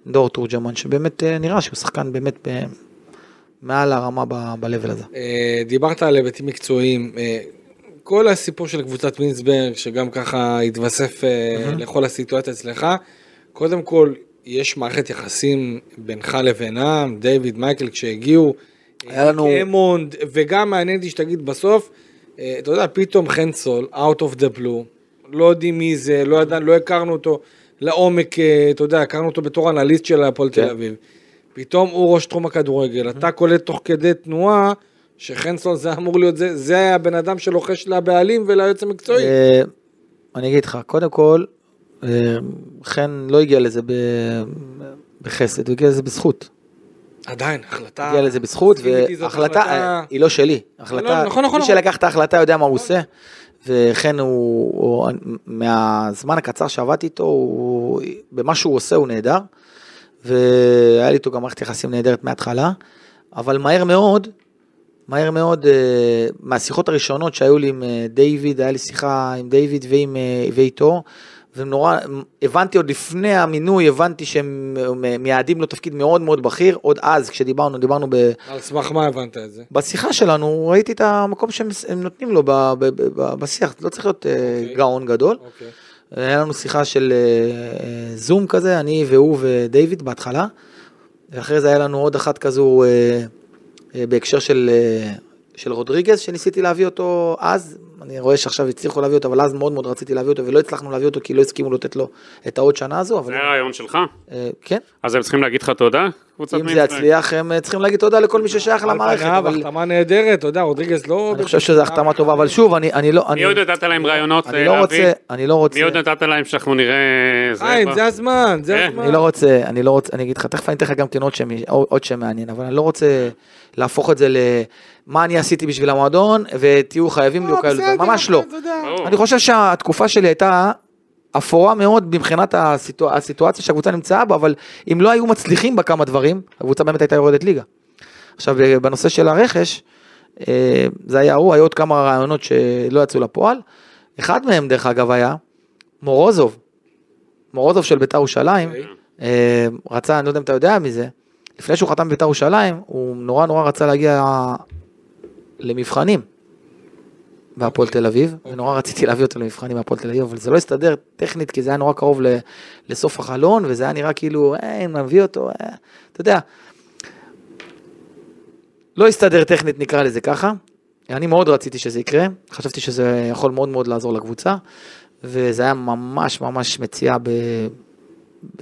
S4: דור תורג'מן, שבאמת אה, נראה שהוא שחקן באמת ב- מעל הרמה ב-level הזה.
S2: אה, דיברת על היבטים מקצועיים. אה, כל הסיפור של קבוצת מינסברג, שגם ככה התווסף אה, לכל הסיטואציה אצלך, קודם כל, יש מערכת יחסים בינך לבינם, דיוויד, מייקל, כשהגיעו,
S4: היה לנו-
S2: אמונד, וגם מעניין אותי שתגיד בסוף, אתה יודע, פתאום חנסול, out of the blue, לא יודעים מי זה, לא ידענו, לא הכרנו אותו לעומק, אתה יודע, הכרנו אותו בתור אנליסט של הפועל
S4: כן.
S2: תל אביב. פתאום הוא ראש תחום הכדורגל, אתה קולט תוך כדי תנועה, שחנסון זה אמור להיות, זה, זה הבן אדם שלוחש לבעלים וליועץ המקצועי.
S4: אה, אני אגיד לך, קודם כל, אה, חן לא הגיע לזה בחסד, הוא הגיע לזה בזכות.
S2: עדיין, החלטה...
S4: הגיע לזה בזכות, והחלטה,
S2: החלטה-
S4: היא לא שלי.
S2: לא,
S4: החלטה,
S2: נכון, נכון,
S4: מי
S2: נכון.
S4: שלקח את ההחלטה יודע מה הוא עושה. וכן הוא, הוא, מהזמן הקצר שעבדתי איתו, הוא, במה שהוא עושה הוא נהדר. והיה לי איתו גם מערכת יחסים נהדרת מההתחלה. אבל מהר מאוד, מהר מאוד, אה, מהשיחות הראשונות שהיו לי עם אה, דיוויד, היה לי שיחה עם דיוויד ועם, אה, ואיתו, ונורא, הבנתי עוד לפני המינוי, הבנתי שהם מייעדים לו תפקיד מאוד מאוד בכיר, עוד אז כשדיברנו, דיברנו ב...
S2: על סמך מה הבנת את זה?
S4: בשיחה שלנו ראיתי את המקום שהם הם נותנים לו ב, ב, ב, ב, בשיח, לא צריך להיות
S2: אוקיי.
S4: okay. גאון גדול.
S2: אוקיי.
S4: היה לנו שיחה של אה, אה, זום כזה, אני והוא ודייוויד בהתחלה, ואחרי זה היה לנו עוד אחת כזו אה, אה, בהקשר של, אה, של רודריגז, שניסיתי להביא אותו אז, אני רואה שעכשיו הצליחו להביא אותו, אבל אז מאוד מאוד רציתי להביא אותו, ולא הצלחנו להביא אותו כי לא הסכימו לתת לו את העוד שנה הזו, אבל
S3: זה הרעיון שלך?
S4: אה, כן,
S3: אז הם צריכים להגיד לך תודה?
S4: אם זה? יצליח, הם אה, צריכים להגיד תודה לכל מי ששייך
S2: על
S4: למערכת, אבל
S2: החתמה נהדרת, אתה יודע, רודריגז לא...
S4: אני חושב שזו החתמה טובה, אבל שוב, אני אני לא...
S3: מי עוד נתת להם רעיונות
S4: אני
S3: אה,
S4: לא
S3: להביא?
S4: רוצה, אני לא רוצה,
S3: מי עוד נתת להם שאנחנו נראה... זה
S2: חיים, זה הזמן, זה. הזמן.
S4: אני לא רוצה, אני לא רוצה, אני אגיד לך, תכף אני אתן לך גם כן עוד שם מעניין, אבל אני לא רוצה להפוך את זה למה אני עשיתי בשביל המועדון, ותהיו חייבים לי או כאלה, ממש לא. אני חושב שהתקופה שלי הייתה אפורה מאוד מבחינת הסיטואציה, הסיטואציה שהקבוצה נמצאה בה, אבל אם לא היו מצליחים בכמה דברים, הקבוצה באמת הייתה יורדת ליגה. עכשיו, בנושא של הרכש, אה, זה היה הוא, היו עוד כמה רעיונות שלא יצאו לפועל. אחד מהם, דרך אגב, היה מורוזוב. מורוזוב של בית"ר ירושלים,
S2: אוקיי.
S4: אה, רצה, אני לא יודע אם אתה יודע מזה, לפני שהוא חתם בבית"ר ירושלים, הוא נורא נורא רצה להגיע למבחנים בהפועל תל אביב, ונורא רציתי להביא אותו למבחנים בהפועל תל אביב, אבל זה לא הסתדר טכנית, כי זה היה נורא קרוב ל- לסוף החלון, וזה היה נראה כאילו, אה, אם נביא אותו, אה, אתה יודע. לא הסתדר טכנית, נקרא לזה ככה. אני מאוד רציתי שזה יקרה, חשבתי שזה יכול מאוד מאוד לעזור לקבוצה, וזה היה ממש ממש מציאה ב...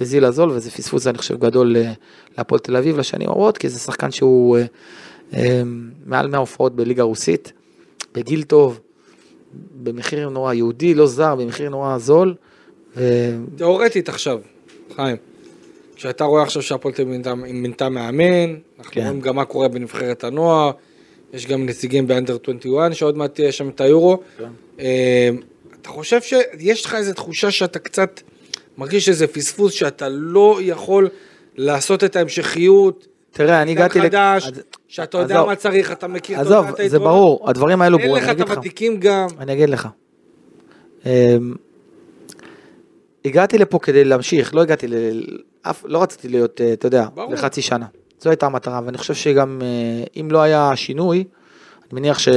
S4: בזיל הזול, וזה פספוס, אני חושב, גדול ל- להפועל תל אביב לשנים הבאות, כי זה שחקן שהוא אה, אה, מעל 100 הופעות בליגה הרוסית, בגיל טוב, במחיר נורא יהודי, לא זר, במחיר נורא זול. ו...
S2: תיאורטית עכשיו, חיים, כשאתה רואה עכשיו שהפועל תל אביב מינתה- מאמן, אנחנו
S4: כן.
S2: רואים גם מה קורה בנבחרת הנוער, יש גם נציגים באנדר 21 שעוד מעט תהיה שם את היורו. אה, אתה חושב שיש לך איזו תחושה שאתה קצת מרגיש איזה פספוס, שאתה לא יכול לעשות את ההמשכיות,
S4: תראה, אני הגעתי... לק-
S2: חדש,
S4: אז-
S2: שאתה יודע
S4: עזוב,
S2: מה צריך, אתה מכיר
S4: עזוב,
S2: את
S4: זה
S2: היתרונות.
S4: ברור, הדברים האלו
S2: אין
S4: ברורים,
S2: לך
S4: אני
S2: את
S4: אגיד לך.
S2: הוותיקים גם.
S4: אני אגיד לך. אמ, הגעתי לפה כדי להמשיך, לא הגעתי ל... אף, לא רציתי להיות, אה, אתה יודע,
S2: ברור.
S4: לחצי שנה. זו הייתה המטרה, ואני חושב שגם אה, אם לא היה שינוי, אני מניח ש...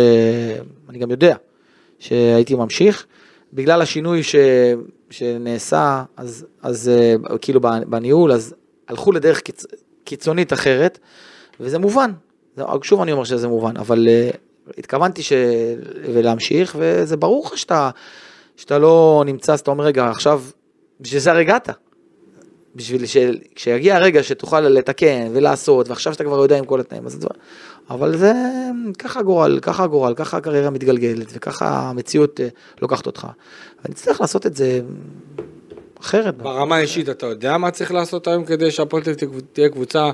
S4: אני גם יודע שהייתי ממשיך. בגלל השינוי ש... שנעשה, אז, אז אה, כאילו בניהול, אז הלכו לדרך קיצ... קיצונית אחרת, וזה מובן. שוב אני אומר שזה מובן, אבל uh, התכוונתי ש... ולהמשיך, וזה ברור לך שאתה, שאתה לא נמצא, אז אתה אומר, רגע, עכשיו, בשביל זה הרי הגעת. בשביל שכשיגיע הרגע שתוכל לתקן ולעשות, ועכשיו שאתה כבר יודע עם כל התנאים, אז זה... אבל זה ככה הגורל, ככה הגורל, ככה הקריירה מתגלגלת, וככה המציאות אה, לוקחת אותך. ואני צריך לעשות את זה אחרת.
S2: ברמה האישית, אתה יודע מה צריך לעשות היום כדי שהפועל תהיה קבוצה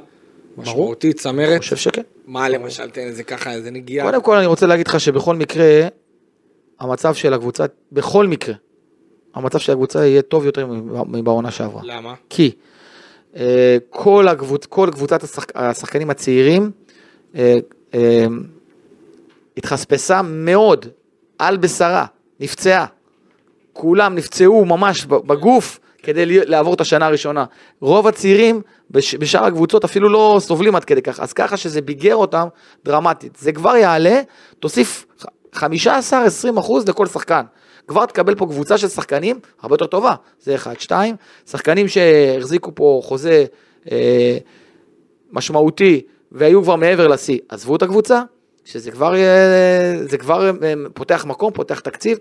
S2: משמעותית,
S4: אני
S2: צמרת?
S4: חושב שכן.
S2: מה למשל, תן איזה ככה, איזה נגיעה.
S4: קודם כל אני רוצה להגיד לך שבכל מקרה, המצב של הקבוצה, בכל מקרה, המצב של הקבוצה יהיה טוב יותר מבעונה שעברה.
S2: למה?
S4: כי אה, כל, הקבוצ, כל קבוצת השחק, השחקנים הצעירים התחספסה מאוד על בשרה, נפצעה. כולם נפצעו ממש בגוף כדי לעבור את השנה הראשונה. רוב הצעירים בש, בשאר הקבוצות אפילו לא סובלים עד כדי כך, אז ככה שזה ביגר אותם דרמטית. זה כבר יעלה, תוסיף 15-20 אחוז לכל שחקן. כבר תקבל פה קבוצה של שחקנים הרבה יותר טובה, זה אחד. שתיים, שחקנים שהחזיקו פה חוזה אה, משמעותי והיו כבר מעבר לשיא, עזבו את הקבוצה, שזה כבר, זה כבר אה, פותח מקום, פותח תקציב.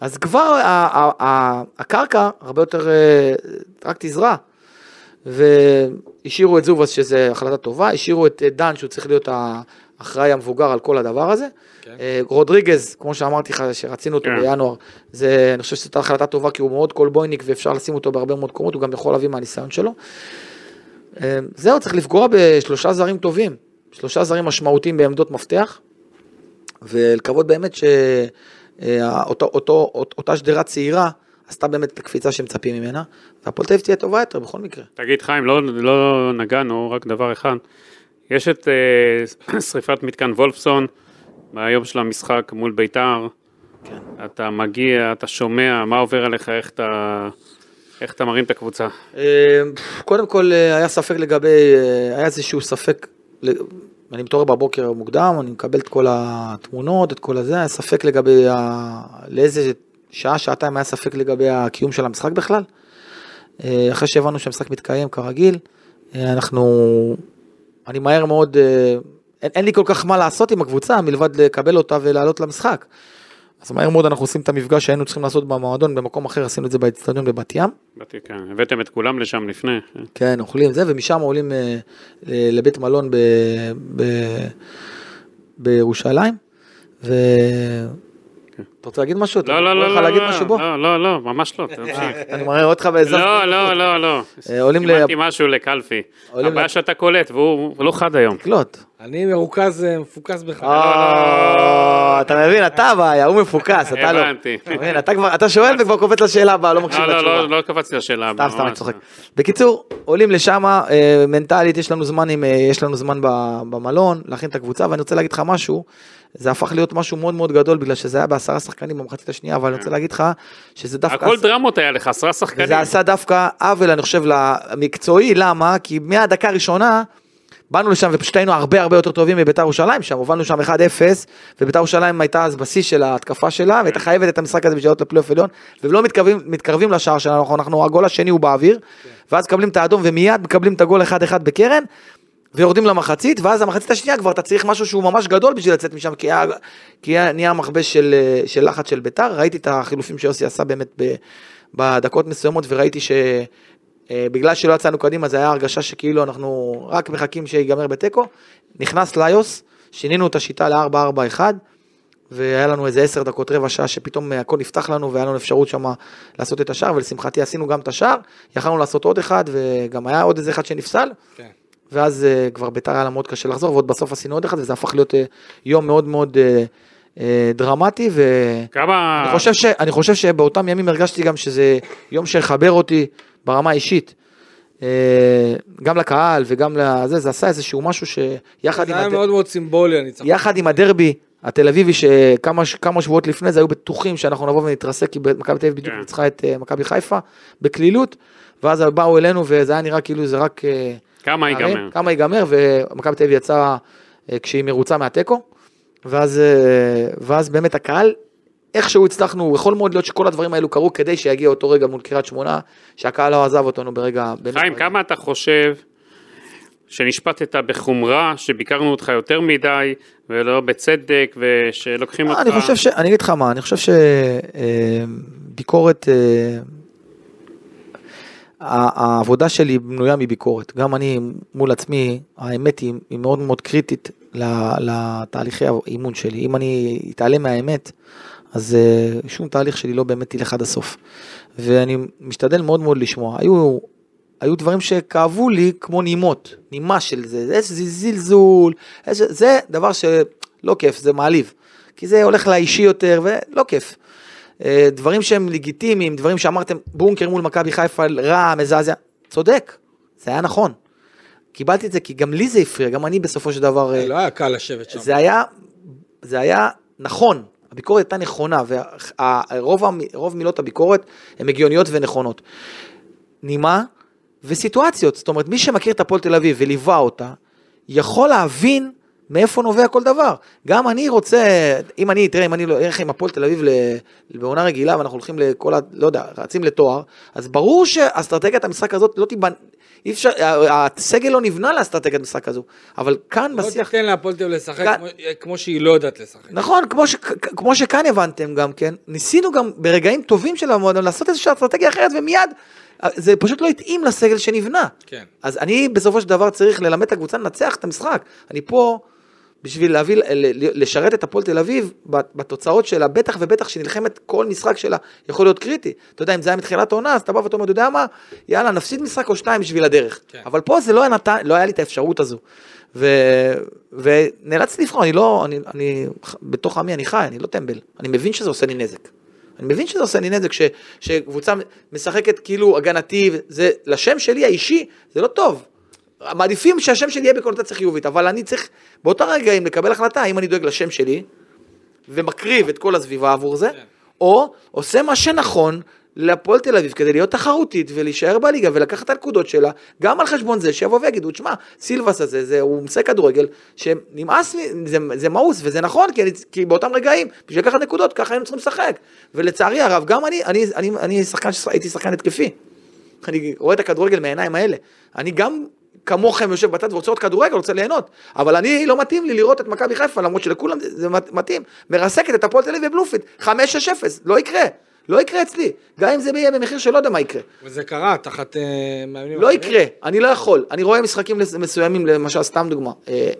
S4: אז כבר ה- ה- ה- הקרקע הרבה יותר, אה, רק תזרע. והשאירו את זובס שזה החלטה טובה, השאירו את אה, דן שהוא צריך להיות האחראי המבוגר על כל הדבר הזה.
S2: כן.
S4: אה, רודריגז, כמו שאמרתי לך, שרצינו אותו
S3: כן.
S4: בינואר, זה, אני חושב שזאת החלטה טובה כי הוא מאוד קולבויניק ואפשר לשים אותו בהרבה מאוד מקומות, הוא גם יכול להביא מהניסיון שלו. אה, זהו, צריך לפגוע בשלושה זרים טובים, שלושה זרים משמעותיים בעמדות מפתח, ולקוות באמת שאותה שדרה צעירה עשתה באמת את הקפיצה שמצפים ממנה, והפועל תל אביב תהיה טובה יותר בכל מקרה.
S3: תגיד חיים, לא, לא נגענו, רק דבר אחד. יש את אה, שריפת מתקן וולפסון ביום של המשחק מול ביתר.
S4: כן.
S3: אתה מגיע, אתה שומע, מה עובר עליך, איך אתה, איך אתה מרים את הקבוצה.
S4: אה, קודם כל אה, היה ספק לגבי, אה, היה איזשהו ספק, אני מתעורר בבוקר מוקדם, אני מקבל את כל התמונות, את כל הזה, היה ספק לגבי ה... לאיזה שעה, שעתיים היה ספק לגבי הקיום של המשחק בכלל. אה, אחרי שהבנו שהמשחק מתקיים כרגיל, אנחנו, אני מהר מאוד, אין, אין לי כל כך מה לעשות עם הקבוצה מלבד לקבל אותה ולעלות למשחק. אז מהר מאוד אנחנו עושים את המפגש שהיינו צריכים לעשות במועדון, במקום אחר עשינו את זה באצטדיון בבת ים.
S3: באתי, כן, הבאתם את כולם לשם לפני.
S4: כן, אוכלים זה, ומשם עולים אה, לבית מלון ב, ב, בירושלים. ו... אתה רוצה להגיד משהו?
S3: לא, לא, לא, לא, לא? לא, לא, לא, ממש לא, תמשיך.
S4: אני מראה אותך באיזה...
S3: לא, לא, לא, לא.
S4: אה, עולים ל-
S3: סימנתי משהו לקלפי. הבעיה שאתה קולט, והוא הוא לא חד היום.
S4: תקלוט.
S2: אני מרוכז, אה, מפוקס בך.
S4: אתה מבין, אתה הבעיה, הוא מפוקס, אתה לא.
S3: הבנתי.
S4: אתה שואל וכבר קופץ לשאלה הבאה, לא מקשיב
S3: לא, לא,
S4: לתשובה.
S3: לא, לא קפצתי לשאלה
S4: סתם,
S3: הבאה.
S4: סתם, אני
S3: ממש
S4: צוחק.
S3: לא.
S4: בקיצור, עולים לשם, אה, מנטלית, יש לנו זמן, אה, יש לנו זמן במלון, להכין את הקבוצה, ואני רוצה להגיד לך משהו, זה הפך להיות משהו מאוד מאוד גדול, בגלל שזה היה בעשרה שחקנים במחצית השנייה, אבל אני רוצה להגיד לך, שזה דווקא...
S3: הכל דרמות היה לך, עשרה שחקנים.
S4: וזה עשה דווקא עוול, אני חושב, למקצועי, למה? כי מהדקה הראשונה, באנו לשם ופשוט היינו הרבה הרבה יותר טובים מביתר ירושלים שם, הובלנו שם 1-0, וביתר ירושלים הייתה אז בשיא של ההתקפה שלה, והייתה חייבת את המשחק הזה בשביל לעלות לפלייאוף עליון, ולא מתקרבים, מתקרבים לשער שלנו, אנחנו, אנחנו, הגול השני הוא באוויר, ואז מקבלים את האדום ומיד מקבלים את הגול 1-1 בקרן, ויורדים למחצית, ואז המחצית השנייה כבר אתה צריך משהו שהוא ממש גדול בשביל לצאת משם, כי היה, כי היה נהיה מכבש של, של לחץ של ביתר, ראיתי את החילופים שיוסי עשה באמת ב, בדקות מסוימות, וראיתי שבגלל שלא יצאנו קדימה, זה היה הרגשה שכאילו אנחנו רק מחכים שיגמר בתיקו, נכנס ליוס, שינינו את השיטה ל-4-4-1, והיה לנו איזה 10 דקות, רבע שעה, שפתאום הכל נפתח לנו, והיה לנו אפשרות שם לעשות את השער, ולשמחתי עשינו גם את השער, יכלנו לעשות עוד אחד, וגם היה עוד איזה אחד שנפסל.
S2: כן.
S4: ואז uh, כבר ביתר היה לה מאוד קשה לחזור, ועוד בסוף עשינו עוד אחד, וזה הפך להיות uh, יום מאוד מאוד uh, uh, דרמטי, ואני
S3: כמה...
S4: חושב, ש, חושב שבאותם ימים הרגשתי גם שזה יום שיחבר אותי ברמה האישית. Uh, גם לקהל וגם לזה, זה עשה איזשהו משהו שיחד
S2: זה
S4: עם,
S2: היה
S4: הד...
S2: מאוד מאוד סימבולי הניצחון.
S4: יחד עם הדרבי התל אביבי, שכמה כמה שבועות לפני זה היו בטוחים שאנחנו נבוא ונתרסק, כי מכבי תל אביב בדיוק
S3: כן.
S4: ניצחה את uh, מכבי חיפה בקלילות, ואז באו אלינו וזה היה נראה כאילו זה רק... Uh,
S3: כמה ייגמר?
S4: כמה ייגמר, ומכבי תל אביב יצאה אה, כשהיא מרוצה מהתיקו, ואז, אה, ואז באמת הקהל, איכשהו הצלחנו, יכול מאוד להיות שכל הדברים האלו קרו כדי שיגיע אותו רגע מול קריית שמונה, שהקהל לא עזב אותנו ברגע...
S3: חיים. כמה אתה חושב שנשפטת בחומרה, שביקרנו אותך יותר מדי, ולא בצדק, ושלוקחים אותך...
S4: אני חושב ש... אני אגיד לך מה, אני חושב שביקורת, העבודה שלי בנויה מביקורת. גם אני מול עצמי, האמת היא, היא מאוד מאוד קריטית לתהליכי האימון שלי. אם אני אתעלם מהאמת, אז אה, שום תהליך שלי לא באמת ילך עד הסוף. ואני משתדל מאוד מאוד לשמוע. היו, היו דברים שכאבו לי כמו נימות, נימה של זה, איזה זלזול, איזה, זה דבר שלא כיף, זה מעליב. כי זה הולך לאישי יותר ולא כיף. אה, דברים שהם לגיטימיים, דברים שאמרתם, בונקר מול מכבי חיפה, רע, מזעזע, צודק, זה היה נכון. קיבלתי את זה כי גם לי זה הפריע, גם אני בסופו של דבר... אה,
S2: לא היה קל לשבת שם.
S4: זה היה, זה היה נכון, הביקורת הייתה נכונה, ורוב רוב מילות הביקורת הן הגיוניות ונכונות. נימה וסיטואציות, זאת אומרת, מי שמכיר את הפועל תל אביב וליווה אותה, יכול להבין מאיפה נובע כל דבר. גם אני רוצה, אם אני, תראה, אם אני לא אלך עם הפועל תל אביב בעונה רגילה ואנחנו הולכים לכל ה... לא יודע, רצים לתואר, אז ברור שאסטרטגיית המשחק הזאת לא תיבנ... אי אפשר, הסגל לא נבנה לאסטרטגיית משחק הזו, אבל כאן
S2: לא
S4: בשיח...
S2: תיתן להפועל תל אביב לשחק
S4: כאן-
S2: כמו- כמו שהיא לא יודעת לשחק.
S4: נכון, כמו, ש, כמו שכאן הבנתם גם כן, ניסינו גם ברגעים טובים של המועדון לעשות איזושהי אסטרטגיה אחרת ומיד, זה פשוט לא התאים לסגל שנבנה.
S2: כן.
S4: אז אני בסופו של דבר צריך ללמד את הקבוצה לנצח את המשחק. אני פה בשביל להביא, לשרת את הפועל תל אביב בתוצאות שלה, בטח ובטח שנלחמת כל משחק שלה יכול להיות קריטי. אתה יודע, אם זה היה מתחילת העונה, אז אתה בא ואתה אומר, אתה יודע מה, יאללה, נפסיד משחק או שניים בשביל הדרך.
S2: כן.
S4: אבל פה זה לא היה, נתן, לא היה לי את האפשרות הזו. ו... ונאלצתי לבחור, אני לא, אני, אני, בתוך עמי אני חי, אני לא טמבל. אני מבין שזה עושה לי נזק. אני מבין שזה עושה לי נזק, ש, שקבוצה משחקת כאילו הגנתי, זה, לשם שלי האישי, זה לא טוב. מעדיפים שהשם שלי יהיה בקונוטציה חיובית, אבל אני צריך באותה רגעים לקבל החלטה האם אני דואג לשם שלי, ומקריב את כל הסביבה עבור זה, או עושה מה שנכון להפועל תל אביב כדי להיות תחרותית ולהישאר בליגה ולקחת את הנקודות שלה, גם על חשבון זה שיבוא ויגידו, תשמע, סילבס הזה, זה, הוא משחק כדורגל, שנמאס זה, זה מאוס, וזה נכון, כי, אני, כי באותם רגעים, בשביל לקחת נקודות, ככה היינו צריכים לשחק. ולצערי הרב, גם אני, אני, אני, אני שחקן, הייתי שחקן התקפי. אני רואה את הכדורגל מהעיניים האלה. אני גם כמוכם יושב בצד ורוצה לראות כדורגל, רוצה ליהנות. אבל אני, לא מתאים לי לראות את מכבי חיפה, למרות שלכולם זה- זה מת- מתאים. מרסקת את הפועל תל אביב בבלומפילד, 5-6-0, לא יקרה. לא יקרה אצלי. גם אם זה יהיה במחיר שלא יודע מה יקרה.
S2: וזה קרה תחת אה, מאמנים
S4: לא
S2: אחרים.
S4: יקרה, אני לא יכול. אני רואה משחקים מסוימים, למשל, סתם דוגמה. אה,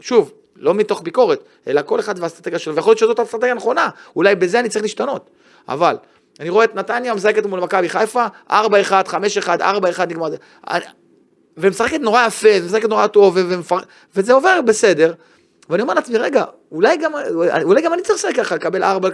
S4: שוב, לא מתוך ביקורת, אלא כל אחד והאסטרטגיה שלו, ויכול להיות שזאת האסטרטגיה הנכונה, אולי בזה אני צריך להשתנות. אבל, אני רואה את נתניה משחקת מול מכבי חיפה, 4-1, 5-1, 4-1 נגמר. זה. אני- ומשחקת נורא יפה, ומשחקת נורא טוב, ומפר... וזה עובר בסדר. ואני אומר לעצמי, רגע, אולי גם, אולי גם אני צריך לשחק ככה, לקבל ארבע,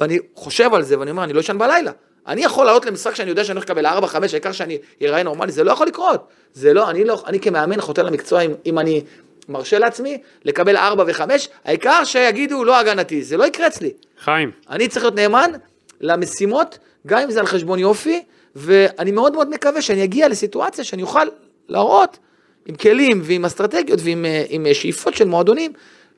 S4: ואני חושב על זה, ואני אומר, אני לא אשן בלילה. אני יכול לעלות למשחק שאני יודע שאני הולך לקבל ארבע, חמש, העיקר שאני אראה נורמלי, זה לא יכול לקרות. זה לא, אני לא, אני כמאמן חוטא למקצוע, אם, אם אני מרשה לעצמי לקבל ארבע וחמש, העיקר שיגידו לא הגנתי, זה לא יקרה אצלי.
S3: חיים,
S4: אני צריך להיות נאמן למשימות, גם אם זה על חשבון יופי, ואני מאוד מאוד מקווה שאני אגיע לסיטואציה שאני אוכל להראות עם כלים ועם אסטרטגיות ועם אה, עם אה, שאיפות של מועדונים,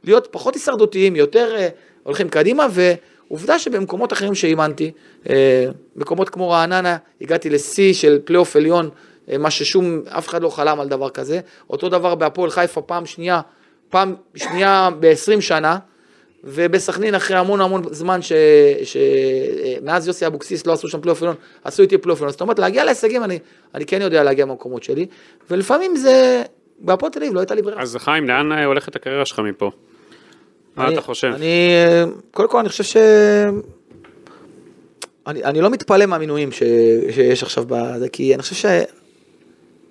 S4: להיות פחות הישרדותיים, יותר אה, הולכים קדימה, ועובדה שבמקומות אחרים שאימנתי, אה, מקומות כמו רעננה, הגעתי לשיא של פלייאוף עליון, אה, מה ששום, אף אחד לא חלם על דבר כזה, אותו דבר בהפועל חיפה פעם שנייה, פעם שנייה ב-20 שנה, ובסכנין אחרי המון המון זמן שמאז יוסי אבוקסיס לא עשו שם פלייאוף עליון, עשו איתי פלייאוף עליון, זאת אומרת להגיע להישגים אני, אני כן יודע להגיע במקומות שלי, ולפעמים זה, בהפועל תל אביב לא הייתה לי ברירה.
S3: אז חיים, לאן אה, הולכת הקריירה שלך מפה? מה
S4: אני-
S3: אתה חושב?
S4: אני, קודם כל אני חושב ש... אני, אני לא מתפלא מהמינויים ש, שיש עכשיו בזה, כי אני חושב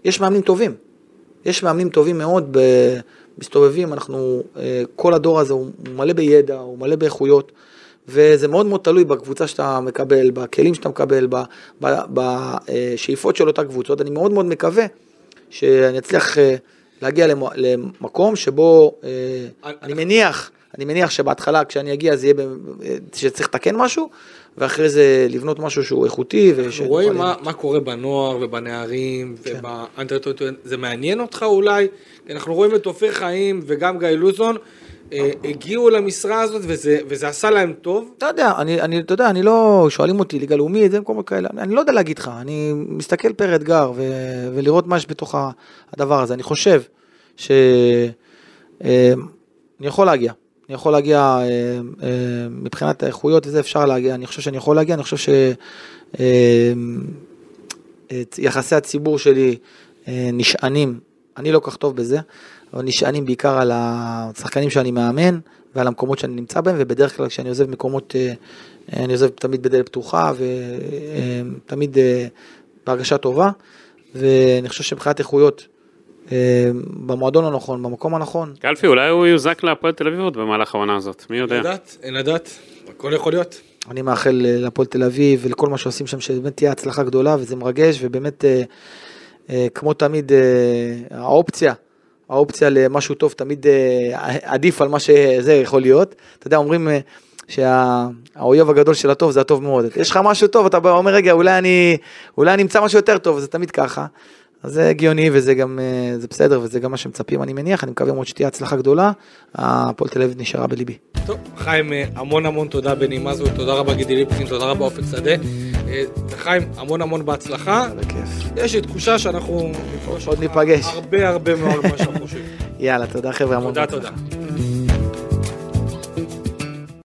S4: שיש מאמנים טובים. יש מאמנים טובים מאוד, ב, מסתובבים, אנחנו, אה, כל הדור הזה הוא מלא בידע, הוא מלא באיכויות, וזה מאוד מאוד תלוי בקבוצה שאתה מקבל, בכלים שאתה מקבל, ב- ב- בשאיפות של אותה קבוצות. אני מאוד מאוד מקווה שאני אצליח אה, להגיע למקום שבו, אה, אני מניח, אני מניח שבהתחלה כשאני אגיע זה יהיה, שצריך לתקן משהו, ואחרי זה לבנות משהו שהוא איכותי.
S2: אנחנו רואים מה, מה קורה בנוער ובנערים ובאנטרטוטוין, זה מעניין אותך אולי? אנחנו רואים את אופיר חיים וגם גיא לוזון, אה, הגיעו למשרה הזאת וזה, וזה עשה להם טוב.
S4: אתה יודע, אני, אני, אתה יודע, אני לא, שואלים אותי ליגה לאומית, זה מקומות כאלה, אני, לא יודע להגיד לך, אני מסתכל פר אתגר ו, ולראות מה יש בתוך הדבר הזה, אני חושב ש... אה, יכול להגיע, אני יכול להגיע אה, אה, מבחינת האיכויות וזה אפשר להגיע, אני חושב שאני יכול להגיע, אני חושב ש... אה, יחסי הציבור שלי אה, נשענים, אני לא כל כך טוב בזה, אבל נשענים בעיקר על השחקנים שאני מאמן ועל המקומות שאני נמצא בהם, ובדרך כלל כשאני עוזב מקומות, אה, אה, אני עוזב תמיד בדלת פתוחה ותמיד בהרגשה טובה, ואני חושב שמבחינת איכויות, אה, במועדון הנכון, במקום הנכון,
S3: קלפי, אולי הוא יוזק להפועל תל אביב עוד במהלך העונה הזאת, מי יודע?
S2: לדעת, אין לדעת, הכל יכול להיות.
S4: אני מאחל אה, להפועל תל אביב ולכל מה שעושים שם, שבאמת תהיה הצלחה גדולה וזה מרגש, ובאמת, אה, אה, כמו תמיד, אה, האופציה, האופציה למשהו טוב תמיד אה, עדיף על מה שזה יכול להיות. אתה יודע, אומרים אה, שהאויב הגדול של הטוב זה הטוב מאוד. יש לך משהו טוב, אתה בא ואומר, רגע, אולי אני, אולי אני אמצא משהו יותר טוב, זה תמיד ככה. אז זה הגיוני וזה גם, אה, זה בסדר וזה גם מה שמצפים, אני מניח, אני מקווה מאוד שתהיה הצלחה גדולה. הפועל תל אביב נשארה בליבי.
S2: טוב, חיים, אה, המון המון תודה בנימה זו, תודה רבה גידי ליפקין, תודה רבה אופק שדה. אה, חיים, המון המון בהצלחה.
S4: בכיף.
S2: יש לי תחושה שאנחנו נפגוש
S4: עוד ניפגש.
S2: הרבה הרבה מאוד ממה שאנחנו חושבים.
S4: יאללה, תודה חבר'ה, המון
S2: תודה,
S4: בהצלחה.
S2: תודה.